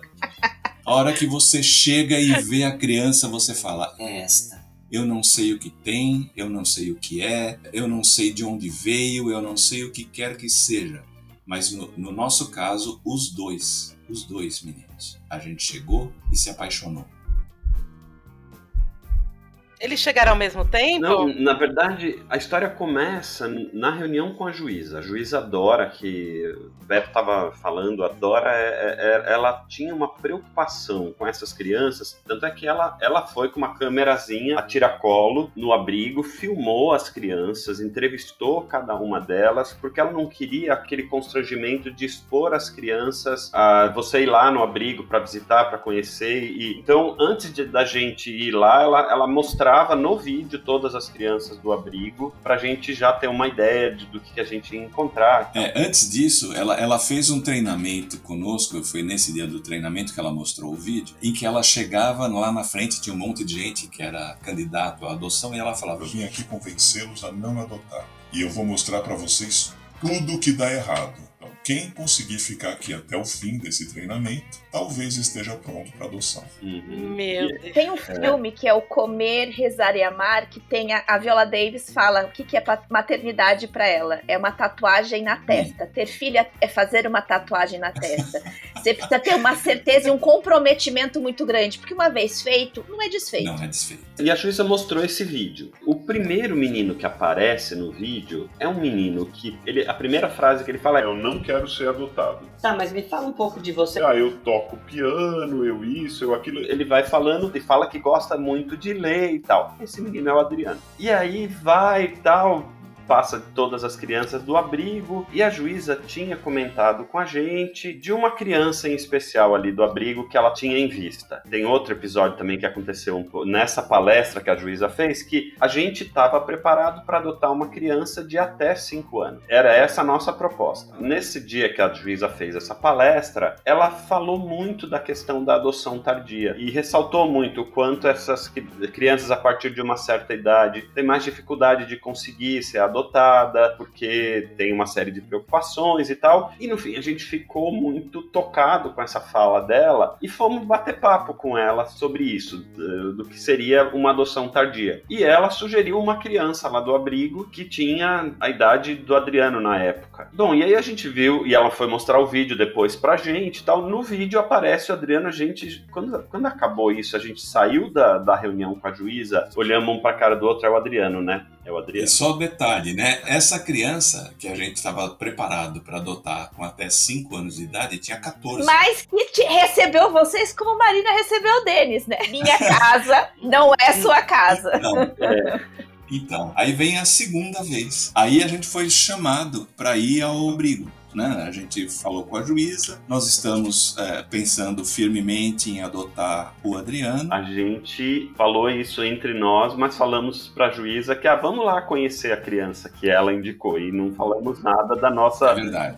Speaker 5: a hora que você chega e vê a criança, você fala: é esta eu não sei o que tem, eu não sei o que é, eu não sei de onde veio, eu não sei o que quer que seja. Mas no, no nosso caso, os dois os dois meninos. A gente chegou e se apaixonou.
Speaker 3: Eles chegaram ao mesmo tempo?
Speaker 4: Não, na verdade, a história começa na reunião com a juíza. A juíza Dora, que o Beto estava falando, a Dora, é, é, é, ela tinha uma preocupação com essas crianças, tanto é que ela, ela foi com uma câmerazinha a tiracolo no abrigo, filmou as crianças, entrevistou cada uma delas, porque ela não queria aquele constrangimento de expor as crianças a você ir lá no abrigo para visitar, para conhecer. E, então, antes de, da gente ir lá, ela, ela mostrava mostrava no vídeo todas as crianças do abrigo, pra gente já ter uma ideia de, do que a gente ia encontrar.
Speaker 5: É, antes disso, ela, ela fez um treinamento conosco, foi nesse dia do treinamento que ela mostrou o vídeo, em que ela chegava lá na frente, tinha um monte de gente que era candidato à adoção, e ela falava:
Speaker 11: Eu vim aqui convencê-los a não adotar. E eu vou mostrar para vocês tudo que dá errado. Quem conseguir ficar aqui até o fim desse treinamento, talvez esteja pronto para adoção.
Speaker 4: Uhum.
Speaker 3: Meu Deus.
Speaker 2: Tem um filme que é o Comer, Rezar e Amar, que tem a, a Viola Davis fala o que, que é maternidade pra ela. É uma tatuagem na testa. Ter filha é fazer uma tatuagem na testa. Você precisa ter uma certeza e um comprometimento muito grande, porque uma vez feito, não é desfeito.
Speaker 5: Não, é desfeito.
Speaker 4: E a juíza mostrou esse vídeo. O primeiro menino que aparece no vídeo é um menino que ele, a primeira frase que ele fala é:
Speaker 11: Eu não quero ser adotado.
Speaker 6: Tá, mas me fala um pouco de você.
Speaker 11: Ah, eu toco piano, eu isso, eu aquilo.
Speaker 4: ele vai falando e fala que gosta muito de ler e tal. Esse menino é o Adriano. E aí vai e tal, passa de todas as crianças do abrigo e a juíza tinha comentado com a gente de uma criança em especial ali do abrigo que ela tinha em vista. Tem outro episódio também que aconteceu nessa palestra que a juíza fez que a gente estava preparado para adotar uma criança de até 5 anos. Era essa a nossa proposta. Nesse dia que a juíza fez essa palestra, ela falou muito da questão da adoção tardia e ressaltou muito o quanto essas cri- crianças a partir de uma certa idade têm mais dificuldade de conseguir ser adotada, porque tem uma série de preocupações e tal. E no fim a gente ficou muito tocado com essa fala dela e fomos bater papo com ela sobre isso, do que seria uma adoção tardia. E ela sugeriu uma criança lá do abrigo que tinha a idade do Adriano na época. Bom, e aí a gente viu, e ela foi mostrar o vídeo depois pra gente e tal. No vídeo aparece o Adriano, a gente. Quando, quando acabou isso, a gente saiu da, da reunião com a juíza, olhamos um pra cara do outro, é o Adriano, né? É o
Speaker 5: E
Speaker 4: Adriano.
Speaker 5: só um detalhe, né? Essa criança que a gente estava preparado para adotar com até 5 anos de idade tinha 14.
Speaker 2: Mas que recebeu vocês como Marina recebeu o Denis, né? Minha casa não é sua casa.
Speaker 5: Não. Então, aí vem a segunda vez. Aí a gente foi chamado para ir ao abrigo. Né? A gente falou com a juíza, nós estamos é, pensando firmemente em adotar o Adriano.
Speaker 4: A gente falou isso entre nós, mas falamos pra juíza que, ah, vamos lá conhecer a criança que ela indicou. E não falamos nada da nossa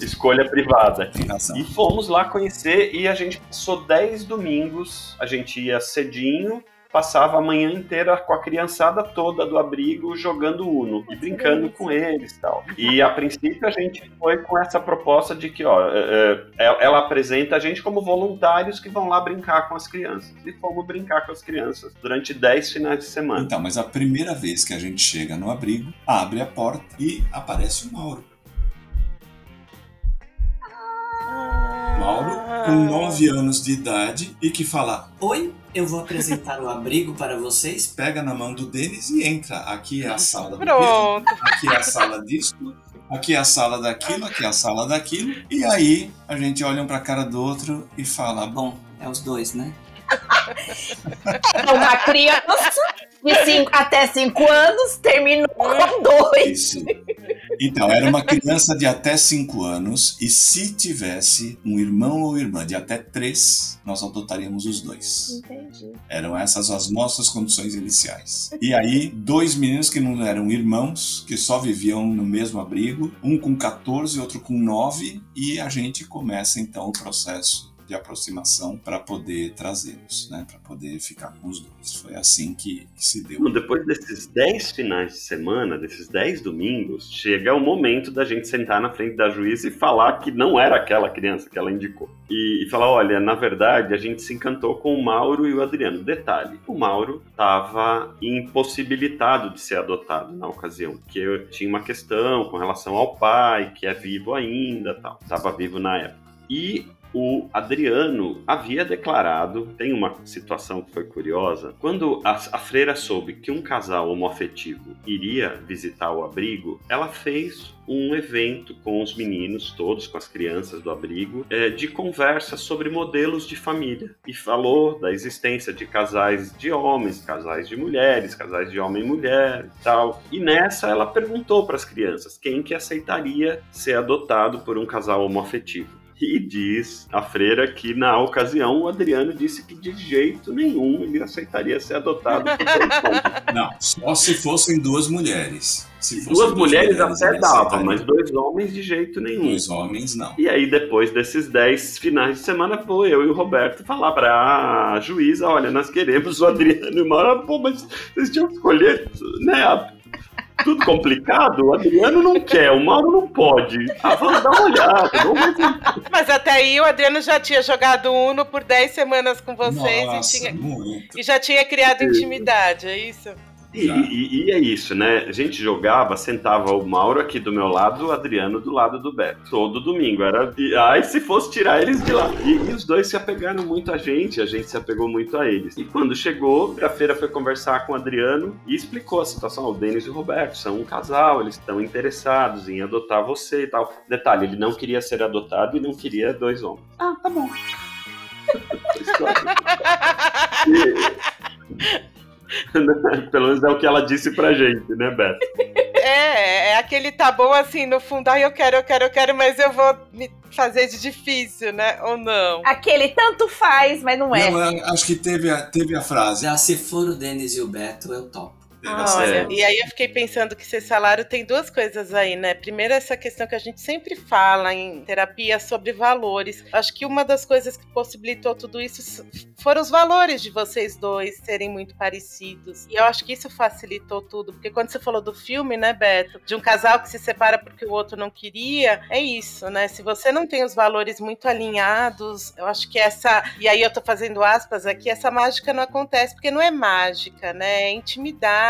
Speaker 5: É
Speaker 4: escolha privada. E fomos lá conhecer e a gente passou 10 domingos, a gente ia cedinho, passava a manhã inteira com a criançada toda do abrigo jogando Uno e brincando com eles e tal. E a princípio a gente foi com essa proposta de que, ó, é, é, ela apresenta a gente como voluntários que vão lá brincar com as crianças. E fomos brincar com as crianças durante 10 finais de semana.
Speaker 5: Então, mas a primeira vez que a gente chega no abrigo, abre a porta e aparece o Mauro. Mauro, com 9 anos de idade, e que fala:
Speaker 10: Oi, eu vou apresentar o abrigo para vocês.
Speaker 5: pega na mão do Denis e entra. Aqui é a sala do
Speaker 3: Pronto.
Speaker 5: piano, aqui é a sala disso, aqui é a sala daquilo, aqui é a sala daquilo. E aí a gente olha um pra cara do outro e fala: bom,
Speaker 10: Bom, é os dois, né?
Speaker 2: É uma criança de cinco, até 5 anos terminou com dois.
Speaker 5: isso. Então, era uma criança de até 5 anos e se tivesse um irmão ou irmã de até 3, nós adotaríamos os dois.
Speaker 2: Entendi.
Speaker 5: Eram essas as nossas condições iniciais. E aí, dois meninos que não eram irmãos, que só viviam no mesmo abrigo, um com 14 e outro com 9, e a gente começa então o processo de aproximação para poder trazê-los, né, para poder ficar com os dois. Foi assim que, que se deu.
Speaker 4: Depois desses 10 finais de semana, desses 10 domingos, chega o momento da gente sentar na frente da juíza e falar que não era aquela criança que ela indicou. E, e falar: olha, na verdade, a gente se encantou com o Mauro e o Adriano. Detalhe: o Mauro estava impossibilitado de ser adotado na ocasião, porque tinha uma questão com relação ao pai, que é vivo ainda tal. Estava vivo na época. E o Adriano havia declarado, tem uma situação que foi curiosa, quando a, a freira soube que um casal homoafetivo iria visitar o abrigo, ela fez um evento com os meninos todos, com as crianças do abrigo, é, de conversa sobre modelos de família. E falou da existência de casais de homens, casais de mulheres, casais de homem e mulher e tal. E nessa ela perguntou para as crianças quem que aceitaria ser adotado por um casal homoafetivo. E diz a freira que, na ocasião, o Adriano disse que de jeito nenhum ele aceitaria ser adotado por
Speaker 5: Não, só se fossem duas mulheres. Se fossem
Speaker 4: Duas mulheres até
Speaker 5: ele
Speaker 4: dava, mas dois homens de jeito nenhum.
Speaker 5: Dois homens, não.
Speaker 4: E aí, depois desses 10 finais de semana, vou eu e o Roberto falar pra juíza: olha, nós queremos o Adriano e o Mauro. Pô, mas vocês tinham que escolher, né? Tudo complicado, o Adriano não quer, o Mauro não pode. Ah, vamos dar uma olhada, vamos ver se
Speaker 3: Mas até aí o Adriano já tinha jogado Uno por 10 semanas com vocês
Speaker 5: Nossa,
Speaker 3: e, tinha,
Speaker 5: muito.
Speaker 3: e já tinha criado intimidade, é isso?
Speaker 4: E, e- e é isso, né? A gente jogava, sentava o Mauro aqui do meu lado, o Adriano do lado do Beto. Todo domingo. Era. Ai, se fosse tirar eles de lá. E, e os dois se apegaram muito a gente, a gente se apegou muito a eles. E quando chegou, a feira foi conversar com o Adriano e explicou a situação. O Denis e o Roberto são um casal, eles estão interessados em adotar você e tal. Detalhe, ele não queria ser adotado e não queria dois homens. Ah, tá bom. Pelo menos é o que ela disse pra gente, né, Beto?
Speaker 3: É, é aquele tá bom assim, no fundo, ai, eu quero, eu quero, eu quero, mas eu vou me fazer de difícil, né? Ou não?
Speaker 2: Aquele tanto faz, mas não é.
Speaker 5: Não, eu acho que teve a, teve a frase.
Speaker 10: Já se for o Denis e o Beto, eu topo.
Speaker 3: Olha, e aí eu fiquei pensando que ser salário tem duas coisas aí, né? Primeiro, essa questão que a gente sempre fala em terapia sobre valores. Acho que uma das coisas que possibilitou tudo isso foram os valores de vocês dois serem muito parecidos. E eu acho que isso facilitou tudo, porque quando você falou do filme, né, Beto, de um casal que se separa porque o outro não queria, é isso, né? Se você não tem os valores muito alinhados, eu acho que essa. E aí eu tô fazendo aspas aqui, essa mágica não acontece, porque não é mágica, né? É intimidade,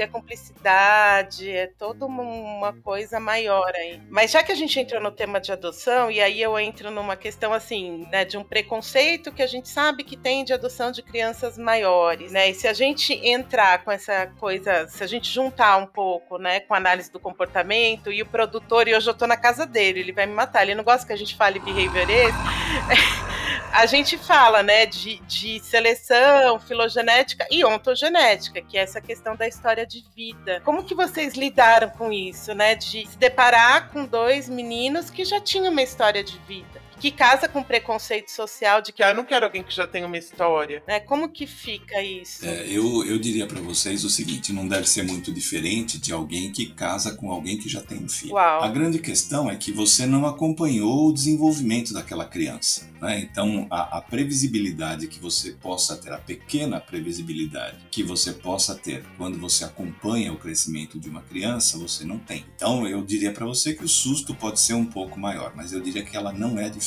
Speaker 3: é cumplicidade, é toda uma- coisa maior aí. Mas já que a gente entrou no tema de adoção, e aí eu entro numa questão assim, né, de um preconceito que a gente sabe que tem de adoção de crianças maiores, né? E se a gente entrar com essa coisa, se a gente juntar um pouco, né, com a análise do comportamento e o produtor, e hoje eu tô na casa dele, ele vai me matar, ele não gosta que a gente fale behavior esse, a gente fala, né, de, de seleção, filogenética e ontogenética, que é essa questão da história de vida. Como que vocês lidaram com isso, né, de se deparar com dois meninos que já tinham uma história de vida? Que casa com preconceito social de que ah, eu não quero alguém que já tem uma história, né? Como que fica isso?
Speaker 5: É, eu, eu diria pra vocês o seguinte: não deve ser muito diferente de alguém que casa com alguém que já tem um filho.
Speaker 3: Uau.
Speaker 5: A grande questão é que você não acompanhou o desenvolvimento daquela criança. né? Então, a, a previsibilidade que você possa ter, a pequena previsibilidade que você possa ter quando você acompanha o crescimento de uma criança, você não tem. Então, eu diria pra você que o susto pode ser um pouco maior, mas eu diria que ela não é diferente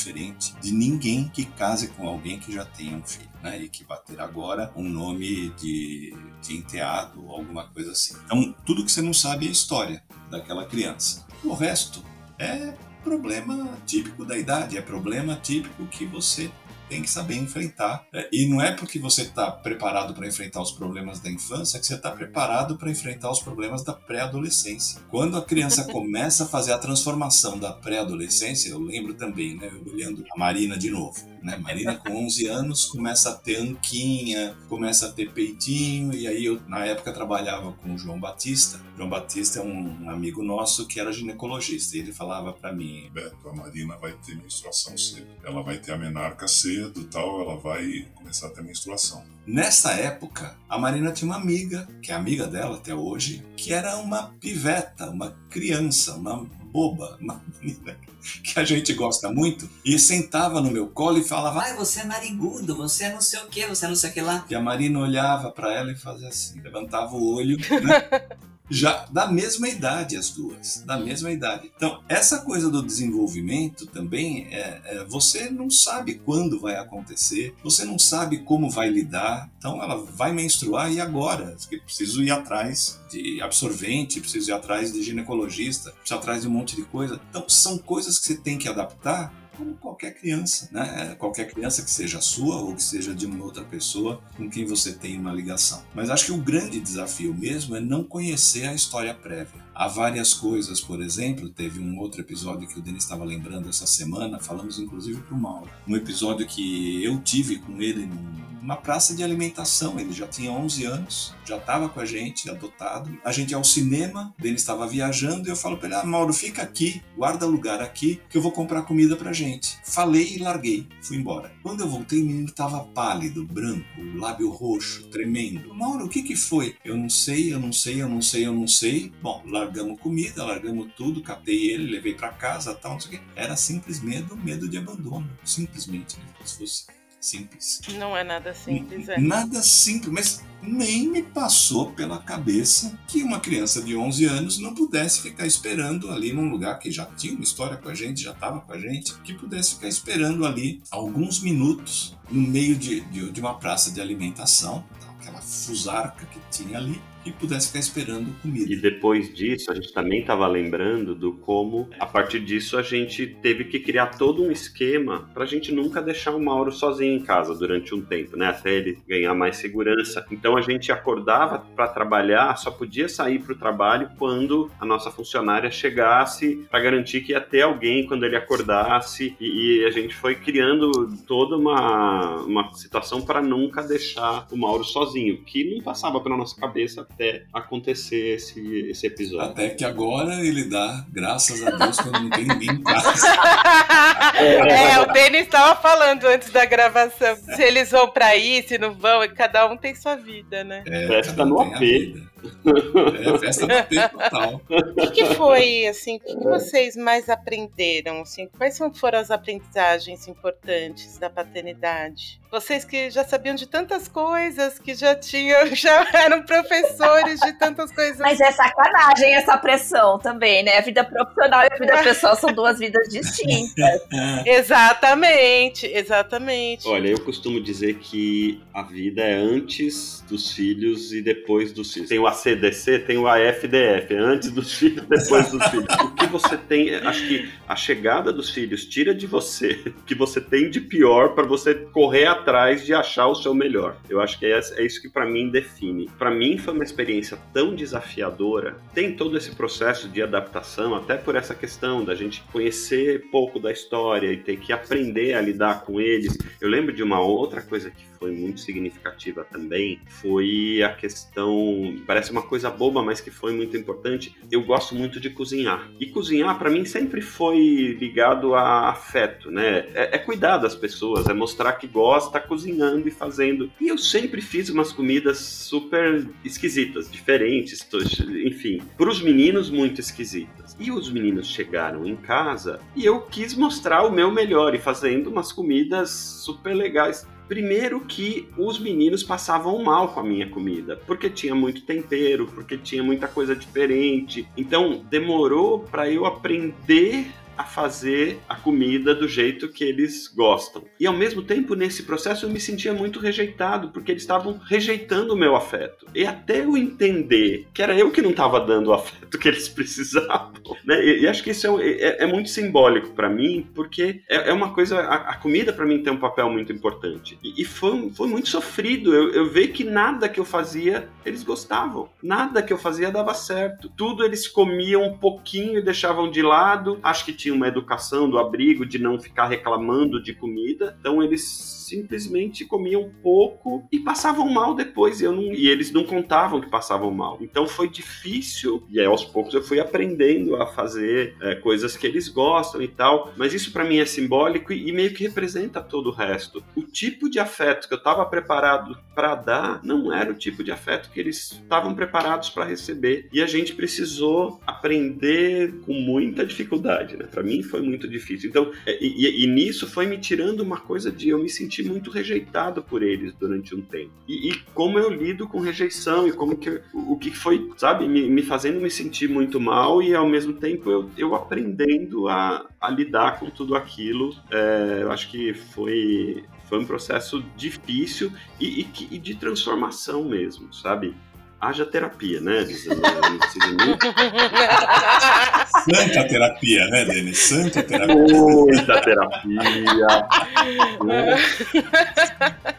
Speaker 5: de ninguém que case com alguém que já tenha um filho. Né, e que vai ter agora um nome de, de enteado ou alguma coisa assim. Então, tudo que você não sabe é história daquela criança. O resto é problema típico da idade, é problema típico que você tem que saber enfrentar. É, E não é porque você está preparado para enfrentar os problemas da infância que você está preparado para enfrentar os problemas da pré-adolescência. Quando a criança começa a fazer a transformação da pré-adolescência, eu lembro também, né, olhando a Marina de novo. Né? Marina com 11 anos começa a ter anquinha, começa a ter peitinho, e aí eu na época trabalhava com o João Batista. João Batista é um, um amigo nosso que era ginecologista, e ele falava para mim,
Speaker 11: Beto, a Marina vai ter menstruação cedo. Ela vai ter a menarca cedo tal, ela vai começar a ter menstruação.
Speaker 5: Nessa época, a Marina tinha uma amiga, que é amiga dela até hoje, que era uma piveta, uma criança, uma boba, uma menina que a gente gosta muito, e sentava no meu colo e falava.
Speaker 10: Ai, você é narigudo, você é não sei o que, você é não sei o que lá.
Speaker 5: E a Marina olhava para ela e fazia assim, levantava o olho, né? já da mesma idade as duas, da mesma idade. Então essa coisa do desenvolvimento também é, é, você não sabe quando vai acontecer, você não sabe como vai lidar. Então ela vai menstruar e agora? Preciso ir atrás de absorvente, preciso ir atrás de ginecologista, preciso ir atrás de um monte de coisa. Então são coisas que você tem que adaptar como qualquer criança, né? Qualquer criança que seja sua ou que seja de uma outra pessoa com quem você tem uma ligação. Mas acho que o grande desafio mesmo é não conhecer a história prévia. Há várias coisas, por exemplo, teve um outro episódio que o Denis estava lembrando essa semana, falamos inclusive para o Mauro. Um episódio que eu tive com ele num uma praça de alimentação. Ele já tinha 11 anos, já estava com a gente, adotado. A gente ia ao cinema, ele estava viajando e eu falo para ele: ah, Mauro, fica aqui, guarda lugar aqui, que eu vou comprar comida pra gente. Falei e larguei, fui embora. Quando eu voltei, o menino estava pálido, branco, lábio roxo, tremendo. Mauro, o que que foi? Eu não sei, eu não sei, eu não sei, eu não sei. Bom, largamos comida, largamos tudo, captei ele, levei para casa, tal, não sei o quê. Era simples medo, medo de abandono, simplesmente, né? Se fosse simples.
Speaker 3: Não é nada simples, é.
Speaker 5: Nada simples, mas nem me passou pela cabeça que uma criança de 11 anos não pudesse ficar esperando ali num lugar que já tinha uma história com a gente, já estava com a gente, que pudesse ficar esperando ali alguns minutos no meio de, de, de uma praça de alimentação, aquela fusarca que tinha ali, e pudesse ficar esperando comida.
Speaker 4: E depois disso, a gente também estava lembrando do como, a partir disso, a gente teve que criar todo um esquema para a gente nunca deixar o Mauro sozinho em casa durante um tempo, né? Até ele ganhar mais segurança. Então a gente acordava para trabalhar, só podia sair para o trabalho quando a nossa funcionária chegasse para garantir que ia ter alguém quando ele acordasse. E, e a gente foi criando toda uma, uma situação para nunca deixar o Mauro sozinho, que não passava pela nossa cabeça até acontecer esse, esse episódio.
Speaker 5: Até que agora ele dá graças a Deus quando não tem ninguém em casa.
Speaker 3: é, o Denis estava falando antes da gravação se eles vão para aí, se não vão, e cada um tem sua vida, né?
Speaker 4: É, Festa no AP.
Speaker 5: É, festa no AP total.
Speaker 3: O que, que foi, assim, o que, que vocês mais aprenderam, assim? Quais foram as aprendizagens importantes da paternidade? Vocês que já sabiam de tantas coisas, que já tinham, já eram professores de tantas coisas.
Speaker 2: Mas é sacanagem essa pressão também, né? A vida profissional e a vida pessoal são duas vidas distintas.
Speaker 3: exatamente, exatamente.
Speaker 4: Olha, eu costumo dizer que a vida é antes dos filhos e depois dos filhos. Tem o ACDC, tem o AFDF, é antes dos filhos, depois dos filhos. O que você tem, acho que a chegada dos filhos tira de você o que você tem de pior para você correr atrás de achar o seu melhor. Eu acho que é, é isso que para mim define. Para mim foi uma experiência tão desafiadora. Tem todo esse processo de adaptação, até por essa questão da gente conhecer pouco da história e ter que aprender a lidar com eles. Eu lembro de uma outra coisa que foi muito significativa também, foi a questão, parece uma coisa boba, mas que foi muito importante. Eu gosto muito de cozinhar. E cozinhar para mim sempre foi ligado a afeto, né? É, é cuidar das pessoas, é mostrar que gosta cozinhando e fazendo. E eu sempre fiz umas comidas super esquisitas, diferentes, enfim, para os meninos muito esquisitas. E os meninos chegaram em casa e eu quis mostrar o meu melhor e fazendo umas comidas super legais. Primeiro que os meninos passavam mal com a minha comida, porque tinha muito tempero, porque tinha muita coisa diferente. Então demorou para eu aprender a fazer a comida do jeito que eles gostam. E ao mesmo tempo, nesse processo, eu me sentia muito rejeitado, porque eles estavam rejeitando o meu afeto. E até eu entender que era eu que não estava dando o afeto que eles precisavam. Né? E, e acho que isso é, é, é muito simbólico para mim, porque é, é, uma coisa. A, a comida para mim tem um papel muito importante. E, e foi, foi muito sofrido. Eu, eu vi que nada que eu fazia eles gostavam. Nada que eu fazia dava certo. Tudo eles comiam um pouquinho e deixavam de lado. Acho que tinha tinham uma educação do abrigo de não ficar reclamando de comida, então eles simplesmente comiam pouco e passavam mal depois. E, eu não, e eles não contavam que passavam mal. Então foi difícil. E aí, aos poucos eu fui aprendendo a fazer é, coisas que eles gostam e tal. Mas isso para mim é simbólico e, e, meio que representa todo o resto. O tipo de afeto que eu estava preparado para dar não era o tipo de afeto que eles estavam preparados para receber. E a gente precisou aprender com muita dificuldade, né? Para mim foi muito difícil. Então, é, e, e, e nisso foi me tirando uma coisa de eu me sentir senti muito rejeitado por eles durante um tempo. E, e como eu lido com rejeição e como que o que foi, sabe, me, me, fazendo me sentir muito mal e ao mesmo tempo eu, eu aprendendo a, a lidar com tudo aquilo. É, eu acho que foi foi um processo difícil e, e, e, de transformação mesmo, sabe? Haja terapia, né, Lisandra? Não precisa nem...
Speaker 5: Santa terapia, né, Denis? Santa terapia.
Speaker 4: Muita terapia.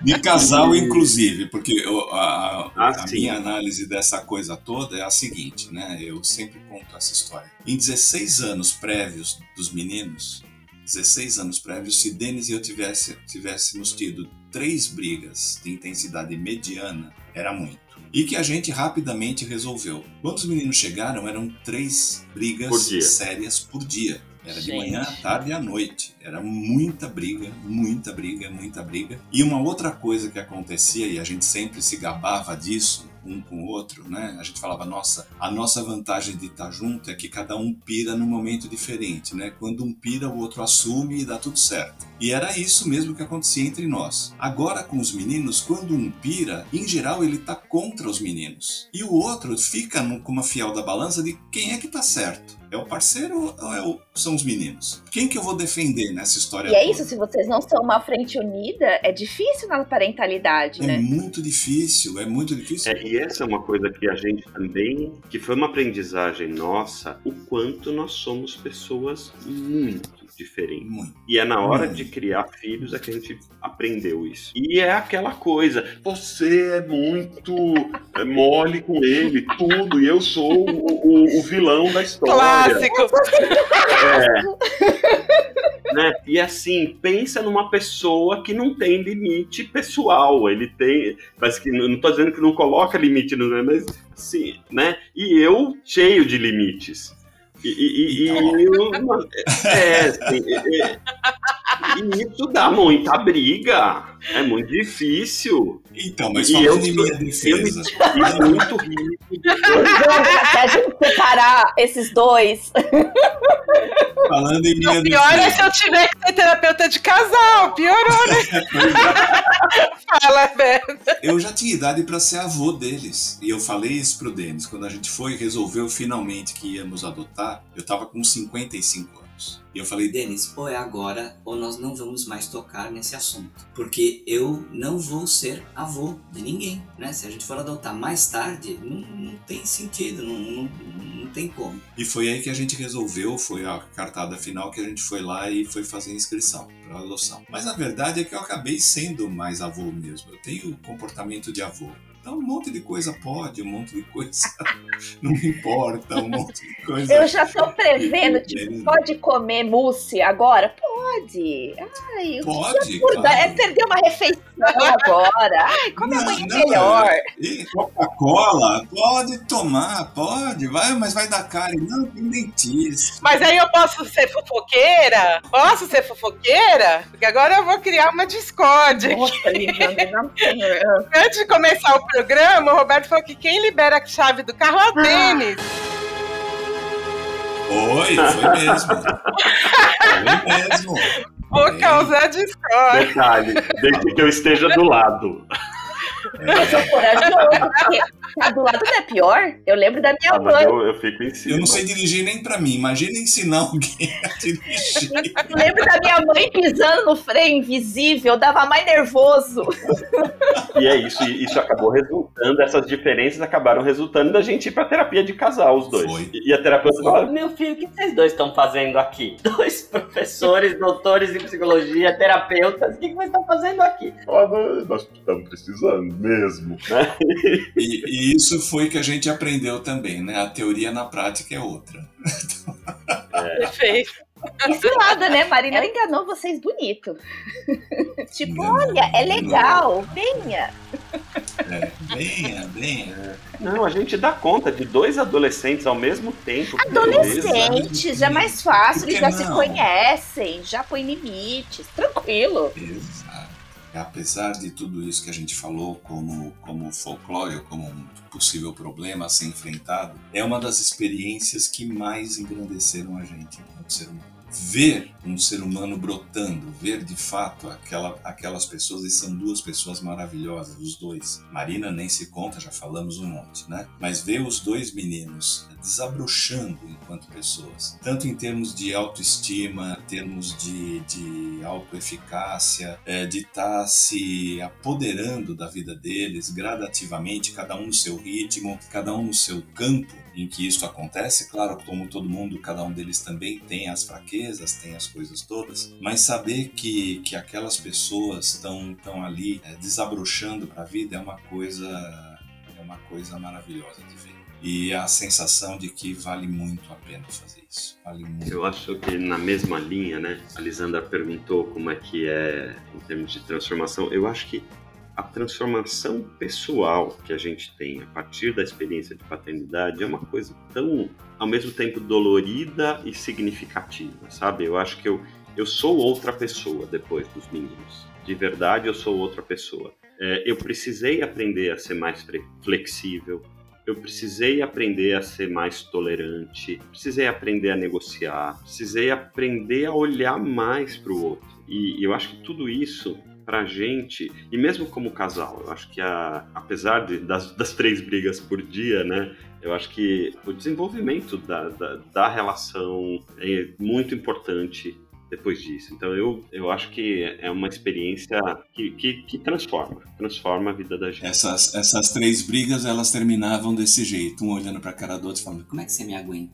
Speaker 5: De casal, inclusive, porque eu- a, a-
Speaker 4: Ah,
Speaker 5: a minha análise dessa coisa toda é a seguinte, né? Eu sempre conto essa história. Em 16 anos prévios dos meninos, 16 anos prévios, se Denis e eu tivesse, tivéssemos tido três brigas de intensidade mediana, era muito. E que a gente rapidamente resolveu. Quando os meninos chegaram, eram três brigas
Speaker 4: Por
Speaker 5: sérias por dia. Era de
Speaker 3: Gente.
Speaker 5: manhã, à tarde e à noite. Era muita briga, muita briga, muita briga. E uma outra coisa que acontecia, e a gente sempre se gabava disso, um com o outro, né? A gente falava, nossa, a nossa vantagem de estar junto é que cada um pira num momento diferente, né? Quando um pira, o outro assume e dá tudo certo. E era isso mesmo que acontecia entre nós. Agora com os meninos, quando um pira, em geral ele tá contra os meninos. E o outro fica com uma fiel da balança de quem é que tá certo. É o parceiro ou é o- são os meninos? Quem que eu vou defender nessa história
Speaker 2: E é
Speaker 5: toda?
Speaker 2: isso, se vocês não são uma frente unida, é difícil na parentalidade,
Speaker 5: É
Speaker 2: né?
Speaker 5: muito difícil, é muito difícil.
Speaker 4: É, e essa é uma coisa que a gente também, que foi uma aprendizagem nossa, o quanto nós somos pessoas muito diferentes.
Speaker 5: Muito.
Speaker 4: E é na hora
Speaker 5: Hum.
Speaker 4: de criar filhos é que a gente aprendeu isso. E é aquela coisa, você é muito é, mole com ele, tudo, e eu sou o, o- o vilão da história.
Speaker 3: Clássico.
Speaker 4: né? E assim, pensa numa pessoa que não tem limite pessoal. Ele tem. Mas que não tô dizendo que não coloca limite, no, mas sim, né? E eu cheio de limites. E, e- e- e eu- é, assim, é, é, e isso dá muita briga. É muito difícil.
Speaker 5: Então, mas falando
Speaker 4: eu
Speaker 5: minha
Speaker 4: Eu me
Speaker 5: defesa,
Speaker 4: muito rico.
Speaker 2: Até a gente separar esses dois.
Speaker 5: falando em minha
Speaker 3: O pior é
Speaker 5: defesa.
Speaker 3: se eu tiver que ser terapeuta de casal. Piorou, né? Fala, Beto.
Speaker 5: Eu já tinha idade para ser avô deles. E eu falei isso pro Denis. Quando a gente foi e resolveu finalmente que íamos adotar, eu tava com 55 anos. E eu falei,
Speaker 10: Denis, ou é agora ou nós não vamos mais tocar nesse assunto. Porque eu não vou ser avô de ninguém, né? Se a gente for adotar mais tarde, não, não tem sentido, não, não, não tem como.
Speaker 5: E foi aí que a gente resolveu, foi a cartada final que a gente foi lá e foi fazer a inscrição para adoção. Mas a verdade é que eu acabei sendo mais avô mesmo. Eu tenho comportamento de avô. Então um monte de coisa pode, um monte de coisa não me importa, um monte de coisa.
Speaker 2: Eu já tô prevendo, tipo, pode comer mousse agora? Pode. Ai, o
Speaker 5: Pode,
Speaker 2: que absurdo.
Speaker 5: claro.
Speaker 2: É perder uma refeição agora. Ai, come
Speaker 5: Não,
Speaker 2: amanhã
Speaker 5: não,
Speaker 2: melhor.
Speaker 5: E Coca-Cola, pode tomar, pode, vai, mas vai dar cárie. Não, tem dentista.
Speaker 3: Mas aí eu posso ser fofoqueira? Posso ser fofoqueira? Porque agora eu vou criar uma discórdia. aqui.
Speaker 2: Nossa, não.
Speaker 3: Antes de começar o programa, o Roberto falou que quem libera a chave do carro é o Denis.
Speaker 5: Foi, foi mesmo. Foi mesmo.
Speaker 3: Por
Speaker 5: É.
Speaker 3: causar discórdia.
Speaker 4: Detalhe, desde que eu esteja do lado.
Speaker 2: Eu sou corajoso. porque tá do lado não é pior? Eu lembro da minha
Speaker 4: Ah,
Speaker 2: mãe.
Speaker 4: eu, eu fico em cima.
Speaker 5: Eu não sei dirigir nem pra mim. Imagina ensinar alguém a dirigir.
Speaker 2: Eu lembro da minha mãe pisando no freio invisível, eu dava mais nervoso.
Speaker 4: E é isso, e isso acabou resultando, essas diferenças acabaram resultando da gente ir pra terapia de casal, os dois.
Speaker 5: Foi.
Speaker 4: E, a terapeuta fala,
Speaker 6: Meu filho, o que vocês dois estão fazendo aqui? Dois professores, doutores em psicologia, terapeutas, o que que vocês estão fazendo aqui?
Speaker 4: "Ah, nós estamos precisando mesmo, né?
Speaker 5: E, e isso foi que a gente aprendeu também, né? A teoria na prática é outra.
Speaker 3: Perfeito.
Speaker 2: Esse lado, né? Marina ela enganou vocês bonito. tipo,
Speaker 5: Não,
Speaker 2: olha, é
Speaker 5: não.
Speaker 2: legal, venha.
Speaker 5: É, venha, venha.
Speaker 4: Não, a gente dá conta de dois adolescentes ao mesmo tempo.
Speaker 2: Adolescentes, é mais fácil, eles já se
Speaker 5: não?
Speaker 2: conhecem, já põem limites, tranquilo.
Speaker 5: Exato. Apesar de tudo isso que a gente falou como, como folclore, como um possível problema a ser enfrentado, é uma das experiências que mais engrandeceram a gente enquanto ser humano. ver um ser humano brotando, ver de fato aquela, aquelas pessoas, e são duas pessoas maravilhosas, os dois. Marina nem se conta, já falamos um monte, né? Mas ver os dois meninos desabrochando enquanto pessoas, tanto em termos de autoestima, termos de, de autoeficácia, é, de estar tá se apoderando da vida deles gradativamente, cada um no seu ritmo, cada um no seu campo em que isso acontece. Claro, como todo mundo, cada um deles também tem as fraquezas, tem as coisas todas, mas saber que, que aquelas pessoas estão tão ali é, desabrochando para a vida é uma coisa é uma coisa maravilhosa de ver e a sensação de que vale muito a pena fazer isso. Vale muito.
Speaker 4: Eu acho que na mesma linha, né? A Lisandra perguntou como é que é em termos de transformação. Eu acho que a transformação pessoal que a gente tem a partir da experiência de paternidade é uma coisa tão, ao mesmo tempo, dolorida e significativa, sabe? Eu acho que eu, eu sou outra pessoa depois dos meninos. De verdade, eu sou outra pessoa. É, eu precisei aprender a ser mais flexível, eu precisei aprender a ser mais tolerante, precisei aprender a negociar, precisei aprender a olhar mais para o outro. E eu acho que tudo isso pra gente, e mesmo como casal, eu acho que a, apesar de, das, das três brigas por dia, né, eu acho que o desenvolvimento da, da, da relação é muito importante depois disso. Então eu, eu acho que é uma experiência que, que, que, transforma, transforma a vida da gente.
Speaker 5: Essas, essas três brigas, elas terminavam desse jeito, um olhando pra cara do outro falando, como é que você me aguenta?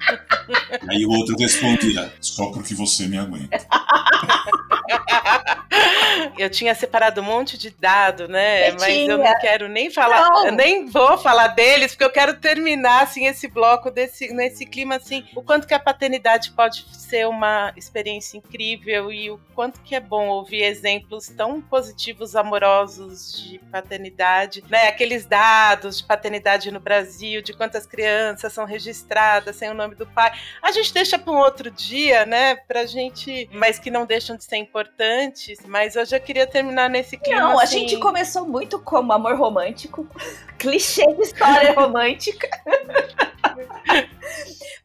Speaker 5: Aí o outro respondia,
Speaker 11: só porque você me aguenta.
Speaker 3: Eu tinha separado um monte de dado, né? Mas eu não quero nem falar, não. nem vou falar deles, porque eu quero terminar assim esse bloco desse nesse clima assim, o quanto que a paternidade pode ser uma experiência incrível e o quanto que é bom ouvir exemplos tão positivos, amorosos de paternidade, né? Aqueles dados de paternidade no Brasil, de quantas crianças são registradas sem o nome do pai. A gente deixa para um outro dia, né? Pra gente, mas que não deixam de ser importantes, mas hoje eu queria terminar nesse clima.
Speaker 2: Não,
Speaker 3: assim...
Speaker 2: a gente começou muito como amor romântico, clichê de história romântica.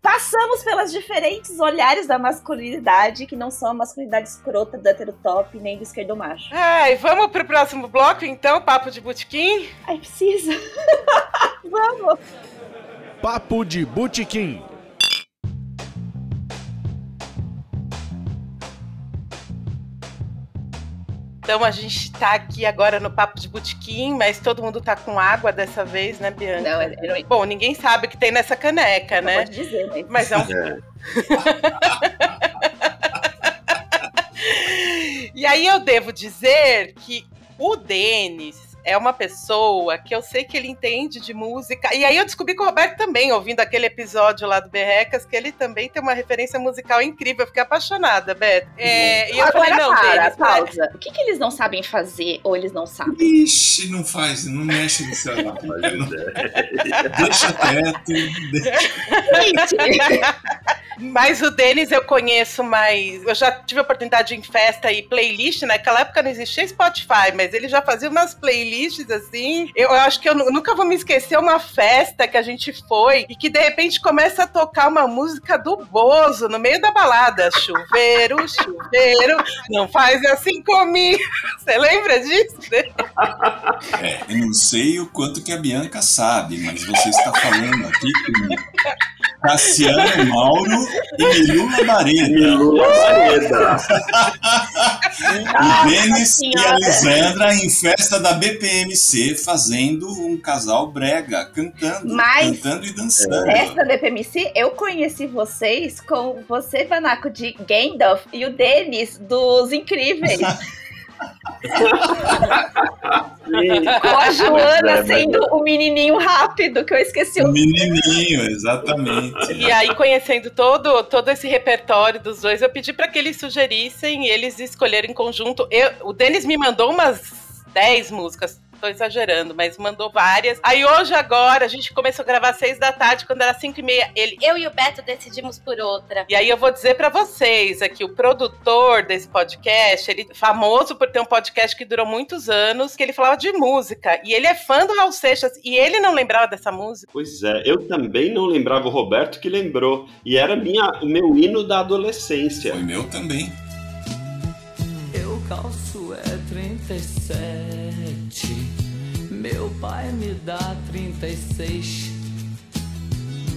Speaker 2: Passamos pelas diferentes olhares da masculinidade, que não são a masculinidade escrota do heterotop nem do esquerdo macho.
Speaker 3: Ai, vamos pro próximo bloco então, papo de botequim?
Speaker 2: Ai, precisa. vamos.
Speaker 1: Papo de botequim.
Speaker 3: Então a gente tá aqui agora no papo de botequim, mas todo mundo tá com água dessa vez, né, Bianca?
Speaker 2: Não, é, não...
Speaker 3: Bom, ninguém sabe o que tem nessa caneca, né?
Speaker 2: Pode dizer, mas,
Speaker 3: mas é um. É. e aí eu devo dizer que o Denis é uma pessoa que eu sei que ele entende de música. E aí eu descobri que o Roberto também, ouvindo aquele episódio lá do Berrecas, que ele também tem uma referência musical incrível. Eu fiquei apaixonada, Beto. É, e eu
Speaker 2: Agora,
Speaker 3: falei, não,
Speaker 2: para,
Speaker 3: Denis,
Speaker 2: pausa. Mas... O que, que eles não sabem fazer ou eles não sabem?
Speaker 5: Ixi, não faz, não mexe no celular. deixa quieto. Deixa...
Speaker 3: Mas o Denis eu conheço mais. Eu já tive a oportunidade em festa e playlist. Naquela época não existia Spotify, mas ele já fazia umas playlists assim. Eu, eu acho que eu nunca vou me esquecer uma festa que a gente foi e que de repente começa a tocar uma música do Bozo no meio da balada. Chuveiro, chuveiro, não faz assim comigo. Você lembra disso?
Speaker 5: É, eu não sei o quanto que a Bianca sabe, mas você está falando aqui com Cassiano Mauro e Milula Bareda.
Speaker 4: Milula Bareda.
Speaker 5: o Denis e a Lisandra em festa da BPMC fazendo um casal brega, cantando,
Speaker 2: Mas
Speaker 5: cantando e dançando.
Speaker 2: Festa da BPMC, eu conheci vocês com você, Vanaco, de Gandalf e o Denis dos Incríveis. Com a Joana é, sendo o menininho rápido, que eu esqueci
Speaker 5: o menininho, exatamente.
Speaker 3: E aí, conhecendo todo, todo esse repertório dos dois, eu pedi para que eles sugerissem e eles escolherem em conjunto. Eu, o Denis me mandou umas 10 músicas tô exagerando, mas mandou várias. Aí hoje, agora, a gente começou a gravar às seis da tarde, quando era cinco e meia, ele...
Speaker 7: Eu e o Beto decidimos por outra.
Speaker 3: E aí eu vou dizer para vocês aqui, o produtor desse podcast, ele é famoso por ter um podcast que durou muitos anos, que ele falava de música, e ele é fã do Raul Seixas, e ele não lembrava dessa música.
Speaker 4: Pois é, eu também não lembrava o Roberto que lembrou, e era minha, o meu hino da adolescência.
Speaker 5: Foi meu também.
Speaker 12: Eu calço 37. Meu pai me dá 36.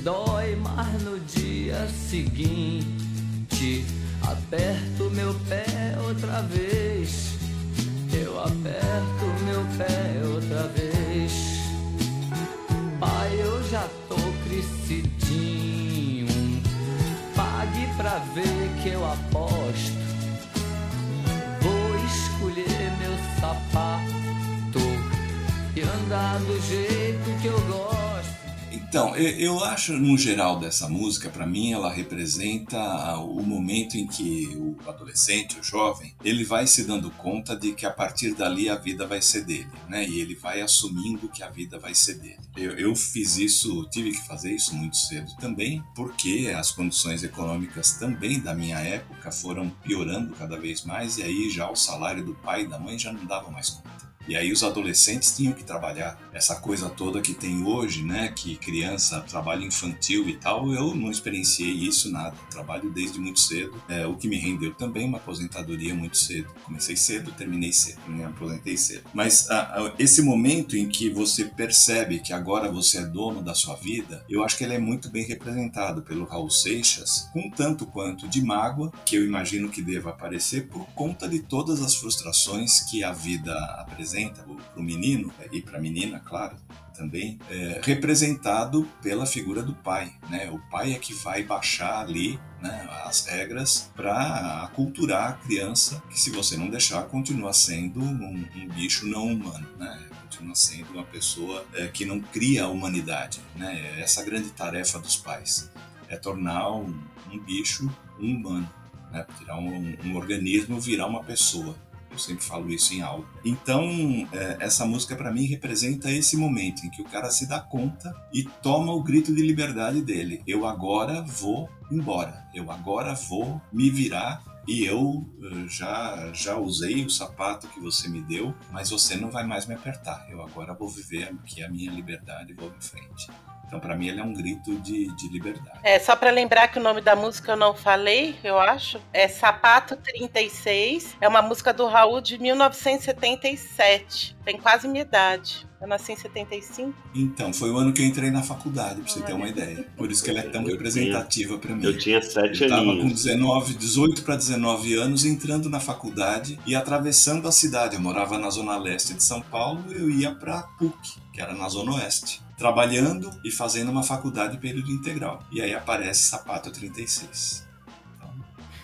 Speaker 12: Dói mais no dia seguinte. Aperto meu pé outra vez. Eu aperto meu pé outra vez. Pai, eu já tô crescidinho. Pague pra ver que eu aposto. Vou escolher sapato e andar do jeito.
Speaker 5: Então, eu, acho, no geral, dessa música, para mim, ela representa o momento em que o adolescente, o jovem, ele vai se dando conta de que a partir dali a vida vai ser dele, né? E ele vai assumindo que a vida vai ser dele. Eu, eu fiz isso, tive que fazer isso muito cedo também, porque as condições econômicas também da minha época foram piorando cada vez mais, e aí já o salário do pai e da mãe já não dava mais conta. E aí os adolescentes tinham que trabalhar. Essa coisa toda que tem hoje, né, que criança, trabalho infantil e tal, eu não experienciei isso nada. Trabalho desde muito cedo, é, o que me rendeu também uma aposentadoria muito cedo. Comecei cedo, terminei cedo, me aposentei cedo. Mas a, a, esse momento em que você percebe que agora você é dono da sua vida, eu acho que ele é muito bem representado pelo Raul Seixas, com tanto quanto de mágoa, que eu imagino que deva aparecer por conta de todas as frustrações que a vida apresenta para o menino e para a menina, claro, também, é, representado pela figura do pai. Né? O pai é que vai baixar ali né, as regras para aculturar a criança, que se você não deixar, continua sendo um, um bicho não humano. Né? Continua sendo uma pessoa é, que não cria a humanidade. Né? Essa é a grande tarefa dos pais, é tornar um, um bicho um humano. Né? Tirar um, um organismo virar uma pessoa. Eu sempre falo isso em aula. Então, é, essa música para mim representa esse momento em que o cara se dá conta e toma o grito de liberdade dele. Eu agora vou embora. Eu agora vou me virar e eu eh, já já usei o sapato que você me deu, mas você não vai mais me apertar. Eu agora vou viver aqui a minha liberdade e vou em frente. Então, para mim, ele é um grito de, de liberdade.
Speaker 3: É, só para lembrar que o nome da música eu não falei, eu acho. É Sapato 36. É uma música do Raul de 1977. Tem quase minha idade. Eu nasci em 75.
Speaker 5: Então, foi o ano que eu entrei na faculdade, pra você ter uma ideia. Por isso que ela é tão representativa para mim.
Speaker 4: Eu tinha sete
Speaker 5: anos.
Speaker 4: aninhos.
Speaker 5: Eu tava com 19, 18 para 19 anos, entrando na faculdade e atravessando a cidade. Eu morava na zona leste de São Paulo, eu ia para PUC, que era na zona oeste trabalhando e fazendo uma faculdade período integral. E aí aparece Sapato 36.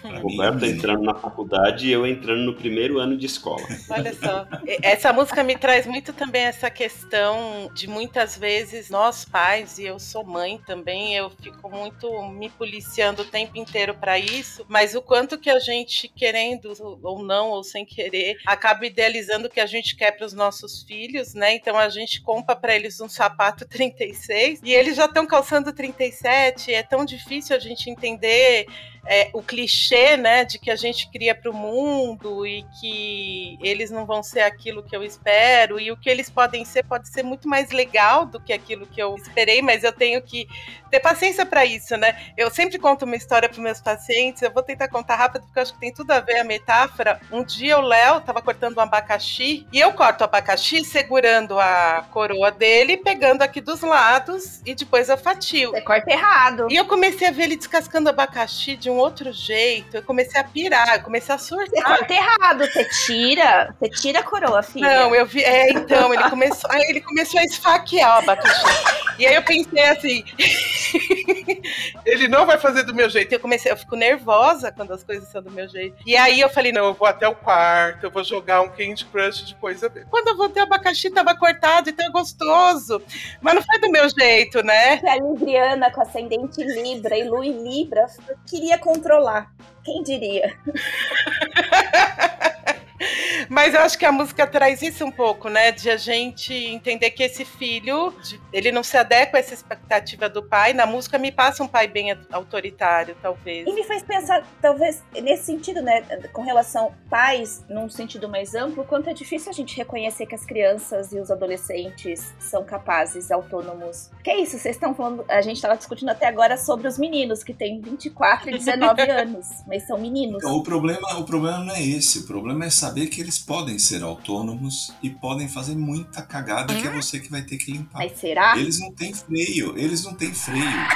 Speaker 4: Então, Roberto mim, entrando na faculdade e eu entrando no primeiro ano de escola.
Speaker 3: Olha só, essa música me traz muito também essa questão de muitas vezes nós pais, e eu sou mãe também, eu fico muito me policiando o tempo inteiro para isso, mas o quanto que a gente, querendo ou não, ou sem querer, acaba idealizando o que a gente quer para os nossos filhos, né? Então a gente compra para eles um sapato 36 e eles já estão calçando 37, é tão difícil a gente entender é, o clichê, né, de que a gente cria para o mundo e que eles não vão ser aquilo que eu espero e o que eles podem ser pode ser muito mais legal do que aquilo que eu esperei, mas eu tenho que ter paciência para isso, né? Eu sempre conto uma história para meus pacientes, eu vou tentar contar rápido porque eu acho que tem tudo a ver a metáfora. Um dia o Léo estava cortando um abacaxi e eu corto o abacaxi segurando a coroa dele, pegando aqui dos lados e depois eu fatio.
Speaker 2: Você corta errado.
Speaker 3: E eu comecei a ver ele descascando abacaxi de um outro jeito. Eu comecei a pirar, eu comecei a surtar.
Speaker 2: Você corta errado, você tira, você tira a coroa, filha.
Speaker 3: Não, eu vi, é, então, ele começou, aí ele começou a esfaquear o abacaxi. E aí eu pensei assim, ele não vai fazer do meu jeito. Eu comecei, eu fico nervosa quando as coisas são do meu jeito. E aí eu falei, não, eu vou até o quarto, eu vou jogar um Candy Crush depois. Eu... Quando eu voltei, o abacaxi tava cortado e tão gostoso. Mas não foi do meu jeito, né?
Speaker 2: A Libriana com ascendente Libra e Lu em Libra queria controlar. Quem diria?
Speaker 3: Mas eu acho que a música traz isso um pouco, né? De a gente entender que esse filho, ele não se adequa a essa expectativa do pai. Na música me passa um pai bem autoritário, talvez.
Speaker 2: E me faz pensar, talvez, nesse sentido, né? Com relação pais, num sentido mais amplo, quanto é difícil a gente reconhecer que as crianças e os adolescentes são capazes, autônomos. Que é isso, vocês estão falando, a gente estava discutindo até agora sobre os meninos, que têm 24 e 19 anos, mas são meninos.
Speaker 5: Então, o problema, o problema não é esse, o problema é saber que eles podem ser autônomos e podem fazer muita cagada que é você que vai ter que limpar.
Speaker 2: Mas será?
Speaker 5: Eles não têm freio, eles não têm freio.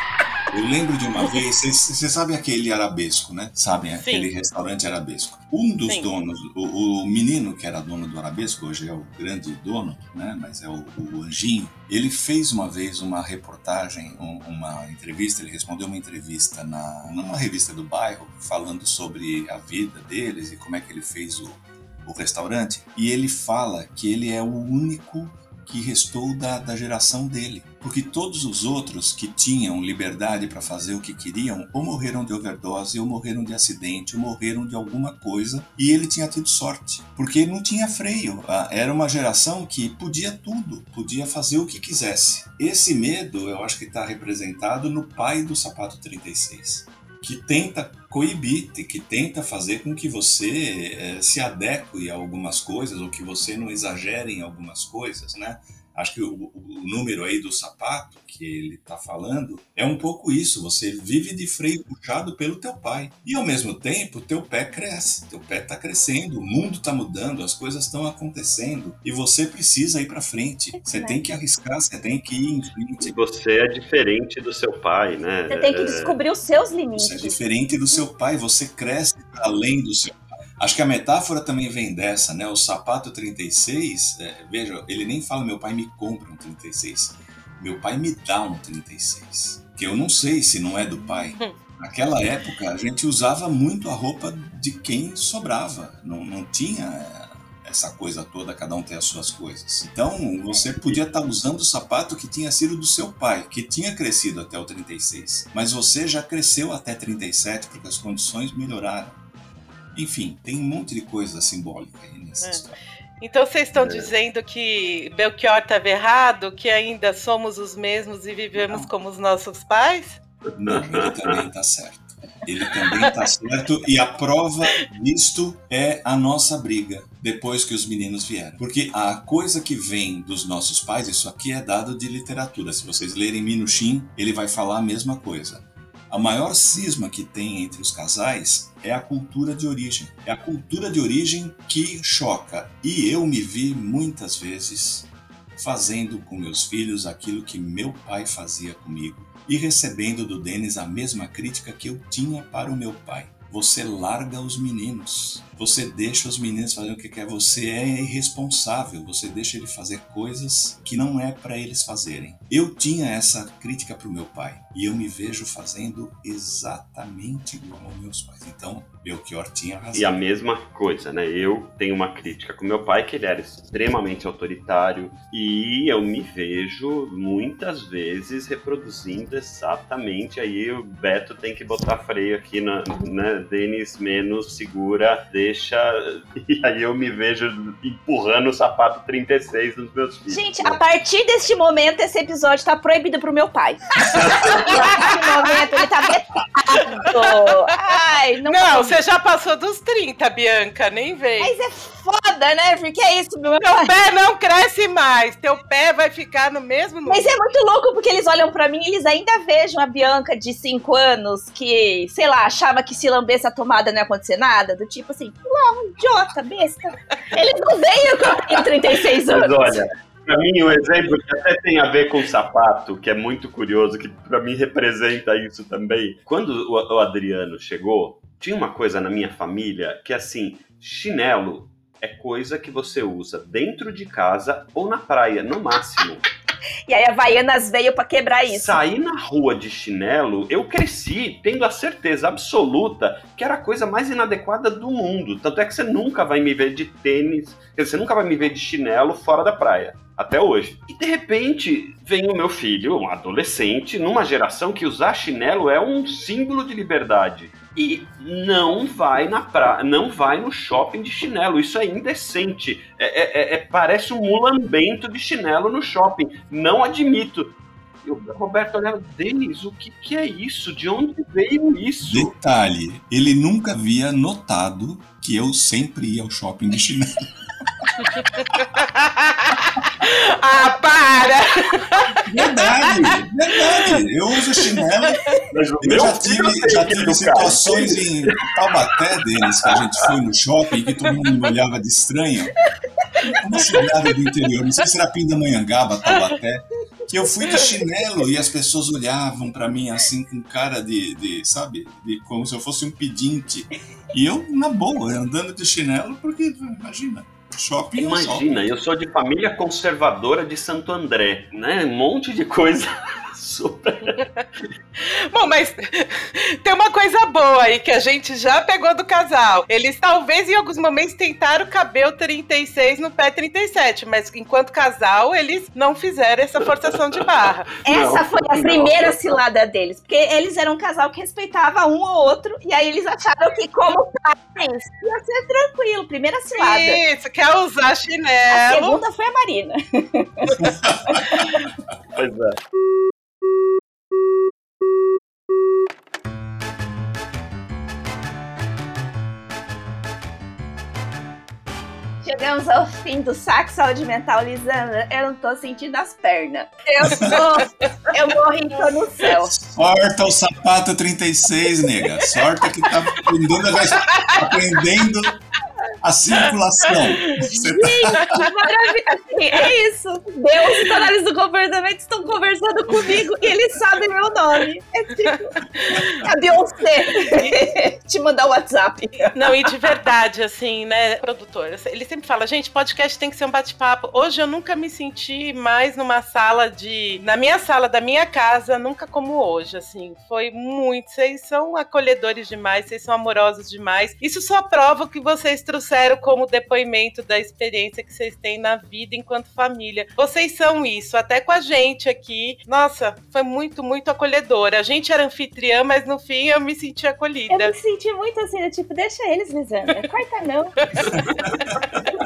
Speaker 5: Eu lembro de uma vez, você sabe aquele arabesco, né? Sabem, aquele Sim. restaurante arabesco. Um dos Sim. donos, o, o, menino que era dono do arabesco, hoje é o grande dono, né? Mas é o, o Anjinho. Ele fez uma vez uma reportagem, uma entrevista, ele respondeu uma entrevista na, numa revista do bairro, falando sobre a vida deles e como é que ele fez o, o restaurante. E ele fala que ele é o único que restou da, da geração dele. Porque todos os outros que tinham liberdade para fazer o que queriam, ou morreram de overdose, ou morreram de acidente, ou morreram de alguma coisa, e ele tinha tido sorte, porque não tinha freio. Ah, era uma geração que podia tudo, podia fazer o que quisesse. Esse medo, eu acho que está representado no pai do sapato 36 que tenta coibir, que tenta fazer com que você é, se adeque a algumas coisas ou que você não exagere em algumas coisas, né? Acho que o, o, número aí do sapato que ele está falando é um pouco isso. Você vive de freio puxado pelo teu pai e ao mesmo tempo teu pé cresce, teu pé está crescendo, o mundo está mudando, as coisas estão acontecendo e você precisa ir para frente. Você tem que arriscar, você tem que ir em frente.
Speaker 4: E você é diferente do seu pai, né?
Speaker 2: Você tem que descobrir os seus limites.
Speaker 5: Você é diferente do seu pai, você cresce além do seu Acho que a metáfora também vem dessa, né? O sapato 36, é, veja, ele nem fala meu pai me compra um 36. Meu pai me dá um 36. Que eu não sei se não é do pai. Naquela época, a gente usava muito a roupa de quem sobrava. Não, não tinha essa coisa toda, cada um tem as suas coisas. Então, você podia estar usando o sapato que tinha sido do seu pai, que tinha crescido até o 36. Mas você já cresceu até 37 porque as condições melhoraram. Enfim, tem um monte de coisa simbólica aí nessa é. história.
Speaker 3: Então vocês estão é. dizendo que Belchior estava errado, que ainda somos os mesmos e vivemos Não. como os nossos pais?
Speaker 5: Não, ele também está certo. Ele também está certo e a prova disto é a nossa briga depois que os meninos vieram. Porque a coisa que vem dos nossos pais, isso aqui é dado de literatura. Se vocês lerem Minuchin, ele vai falar a mesma coisa. A maior cisma que tem entre os casais é a cultura de origem. É a cultura de origem que choca. E eu me vi muitas vezes fazendo com meus filhos aquilo que meu pai fazia comigo e recebendo do Denis a mesma crítica que eu tinha para o meu pai. Você larga os meninos. Você deixa os meninos fazendo o que quer. Você é irresponsável. Você deixa ele fazer coisas que não é para eles fazerem. Eu tinha essa crítica para o meu pai e eu me vejo fazendo exatamente igual aos meus pais. Então, Belchior tinha razão.
Speaker 4: E a mesma coisa, né? Eu tenho uma crítica com meu pai que ele era extremamente autoritário e eu me vejo muitas vezes reproduzindo exatamente. Aí o Beto tem que botar freio aqui na, né? Denis menos segura, deixa. E aí eu me vejo empurrando o sapato 36 dos meus filhos.
Speaker 2: Gente, a partir deste momento esse episódio tá proibido pro meu pai. nesse momento ele tá vetado. Ai,
Speaker 3: não. Não, você já passou dos 30, Bianca, nem vem.
Speaker 2: Mas é foda, né? Porque é isso, meu
Speaker 3: Teu pé não cresce mais. Teu pé vai ficar no mesmo
Speaker 2: Mas é muito louco porque eles olham para mim e eles ainda vejam a Bianca de 5 anos que, sei lá, achava que se lambesse a tomada não ia acontecer nada. Do tipo assim, não, idiota, besta. Eles não veem que eu tenho 36 anos. Mas
Speaker 4: olha. Para mim, um exemplo que até tem a ver com sapato, que é muito curioso, que para mim representa isso também. Quando o Adriano chegou, tinha uma coisa na minha família que assim, chinelo é coisa que você usa dentro de casa ou na praia, no máximo.
Speaker 2: E aí a Havaianas veio para quebrar isso.
Speaker 4: Sair na rua de chinelo, eu cresci tendo a certeza absoluta que era a coisa mais inadequada do mundo. Tanto é que você nunca vai me ver de tênis, você nunca vai me ver de chinelo fora da praia. até hoje. E de repente vem o meu filho, um adolescente, numa geração que usar chinelo é um símbolo de liberdade. E não vai na pra... não vai no shopping de chinelo. Isso é indecente. É, é, é parece um mulambento de chinelo no shopping. Não admito. E o Roberto olhava, Denis, o que, que é isso? De onde veio isso?
Speaker 5: Detalhe, ele nunca havia notado que eu sempre ia ao shopping de chinelo.
Speaker 3: ah, para!
Speaker 5: Verdade, verdade. Eu uso chinelo. Eu já tive, já tive situações em Taubaté deles, que a gente foi no shopping que todo mundo me olhava de estranho. Uma cidade do interior, não sei se era Pindamonhangaba, Taubaté que eu fui de chinelo e as pessoas olhavam para mim assim com cara de, de, sabe, de como se eu fosse um pedinte. E eu, na boa, andando de chinelo, porque, imagina, shopping é
Speaker 4: Imagina,
Speaker 5: é
Speaker 4: eu sou de família conservadora de Santo André, né? Um monte de coisa super.
Speaker 3: Bom, mas tem uma coisa boa aí que a gente já pegou do casal. Eles talvez em alguns momentos tentaram caber o 36 no pé 37, mas enquanto casal eles não fizeram essa forçação de barra.
Speaker 2: Essa não, foi a não. primeira cilada deles, porque eles eram um casal que respeitava um ou outro, e aí eles acharam que como pais ia ser tranquilo. Primeira cilada.
Speaker 3: Isso, quer usar chinelo.
Speaker 2: A segunda foi a Marina.
Speaker 4: pois é.
Speaker 2: Chegamos ao fim do saco saúde mental, Lisandra. Eu não tô sentindo as pernas. Eu tô. eu morri, tô no céu.
Speaker 5: Sorta o sapato 36, nega. Sorta que tá aprendendo, aprendendo a circulação.
Speaker 2: Gente, que maravilha. Assim, é isso. Deus e os análise do comportamento estão conversando comigo e eles sabem meu nome. É tipo, a Beyoncé te mandar o WhatsApp.
Speaker 3: Não, e de verdade, assim, né, produtor, ele sempre fala, gente, podcast tem que ser um bate-papo. Hoje eu nunca me senti mais numa sala de... Na minha sala da minha casa, nunca como hoje, assim. Foi muito. Vocês são acolhedores demais, vocês são amorosos demais. Isso só prova que vocês trouxeram como depoimento da experiência que vocês têm na vida enquanto família. Vocês são isso, até com a gente aqui. Nossa, foi muito, muito acolhedora. A gente era anfitriã, mas no fim eu me senti acolhida.
Speaker 2: Eu me senti muito assim, tipo, deixa eles, Lisandra. Corta não.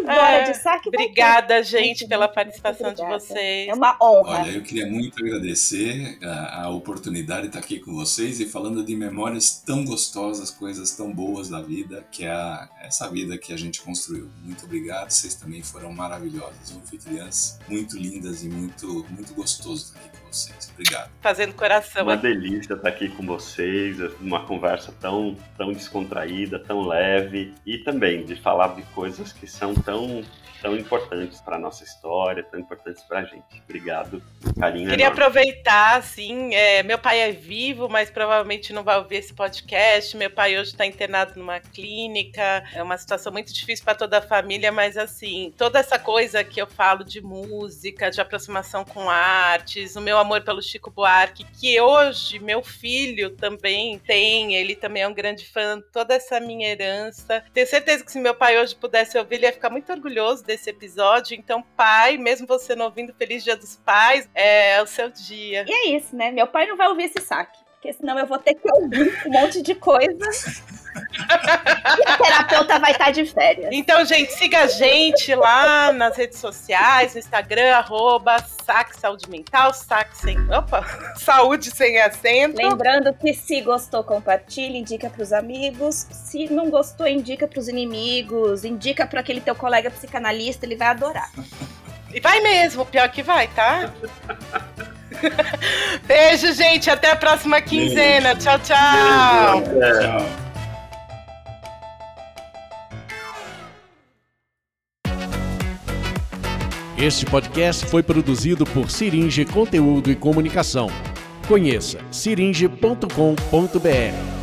Speaker 3: embora de saque. Obrigada, gente, pela participação de vocês.
Speaker 2: É uma honra.
Speaker 5: Olha, eu queria muito agradecer a, a oportunidade de estar aqui com vocês e falando de memórias tão gostosas, coisas tão boas da vida, que é a essa vida que a gente construiu. Muito obrigado, vocês também foram maravilhosas, anfitriãs, muito lindas e muito, muito gostoso estar aqui com vocês. Obrigado.
Speaker 3: Fazendo coração.
Speaker 4: Uma delícia estar aqui com vocês, uma conversa tão, tão descontraída, tão leve e também de falar de coisas que são tão tão importantes para nossa história, tão importantes para a gente. Obrigado, carinho.
Speaker 3: Queria
Speaker 4: enorme.
Speaker 3: aproveitar, assim, é, meu pai é vivo, mas provavelmente não vai ouvir esse podcast. Meu pai hoje está internado numa clínica, é uma situação muito difícil para toda a família, mas assim, toda essa coisa que eu falo de música, de aproximação com artes, o meu amor pelo Chico Buarque, que hoje meu filho também tem, ele também é um grande fã, toda essa minha herança. Tenho certeza que se meu pai hoje pudesse ouvir, ele ia ficar muito orgulhoso desse episódio. Então, pai, mesmo você não ouvindo Feliz Dia dos Pais, é o seu dia.
Speaker 2: E é isso, né? Meu pai não vai ouvir esse saque porque senão eu vou ter que ouvir um monte de coisa. e a terapeuta vai estar de férias.
Speaker 3: Então, gente, siga a gente lá nas redes sociais, no Instagram, arroba saque saúde mental, saque sem. Opa! Saúde sem acento.
Speaker 2: Lembrando que se gostou, compartilhe, indica para os amigos. Se não gostou, indica para os inimigos, indica para aquele teu colega psicanalista, ele vai adorar.
Speaker 3: E vai mesmo, pior que vai, tá? Beijo, gente. Até a próxima quinzena. Beijo. Tchau, tchau. Beijo, tchau.
Speaker 1: Este podcast foi produzido por Siringe Conteúdo e Comunicação. Conheça siringe.com.br.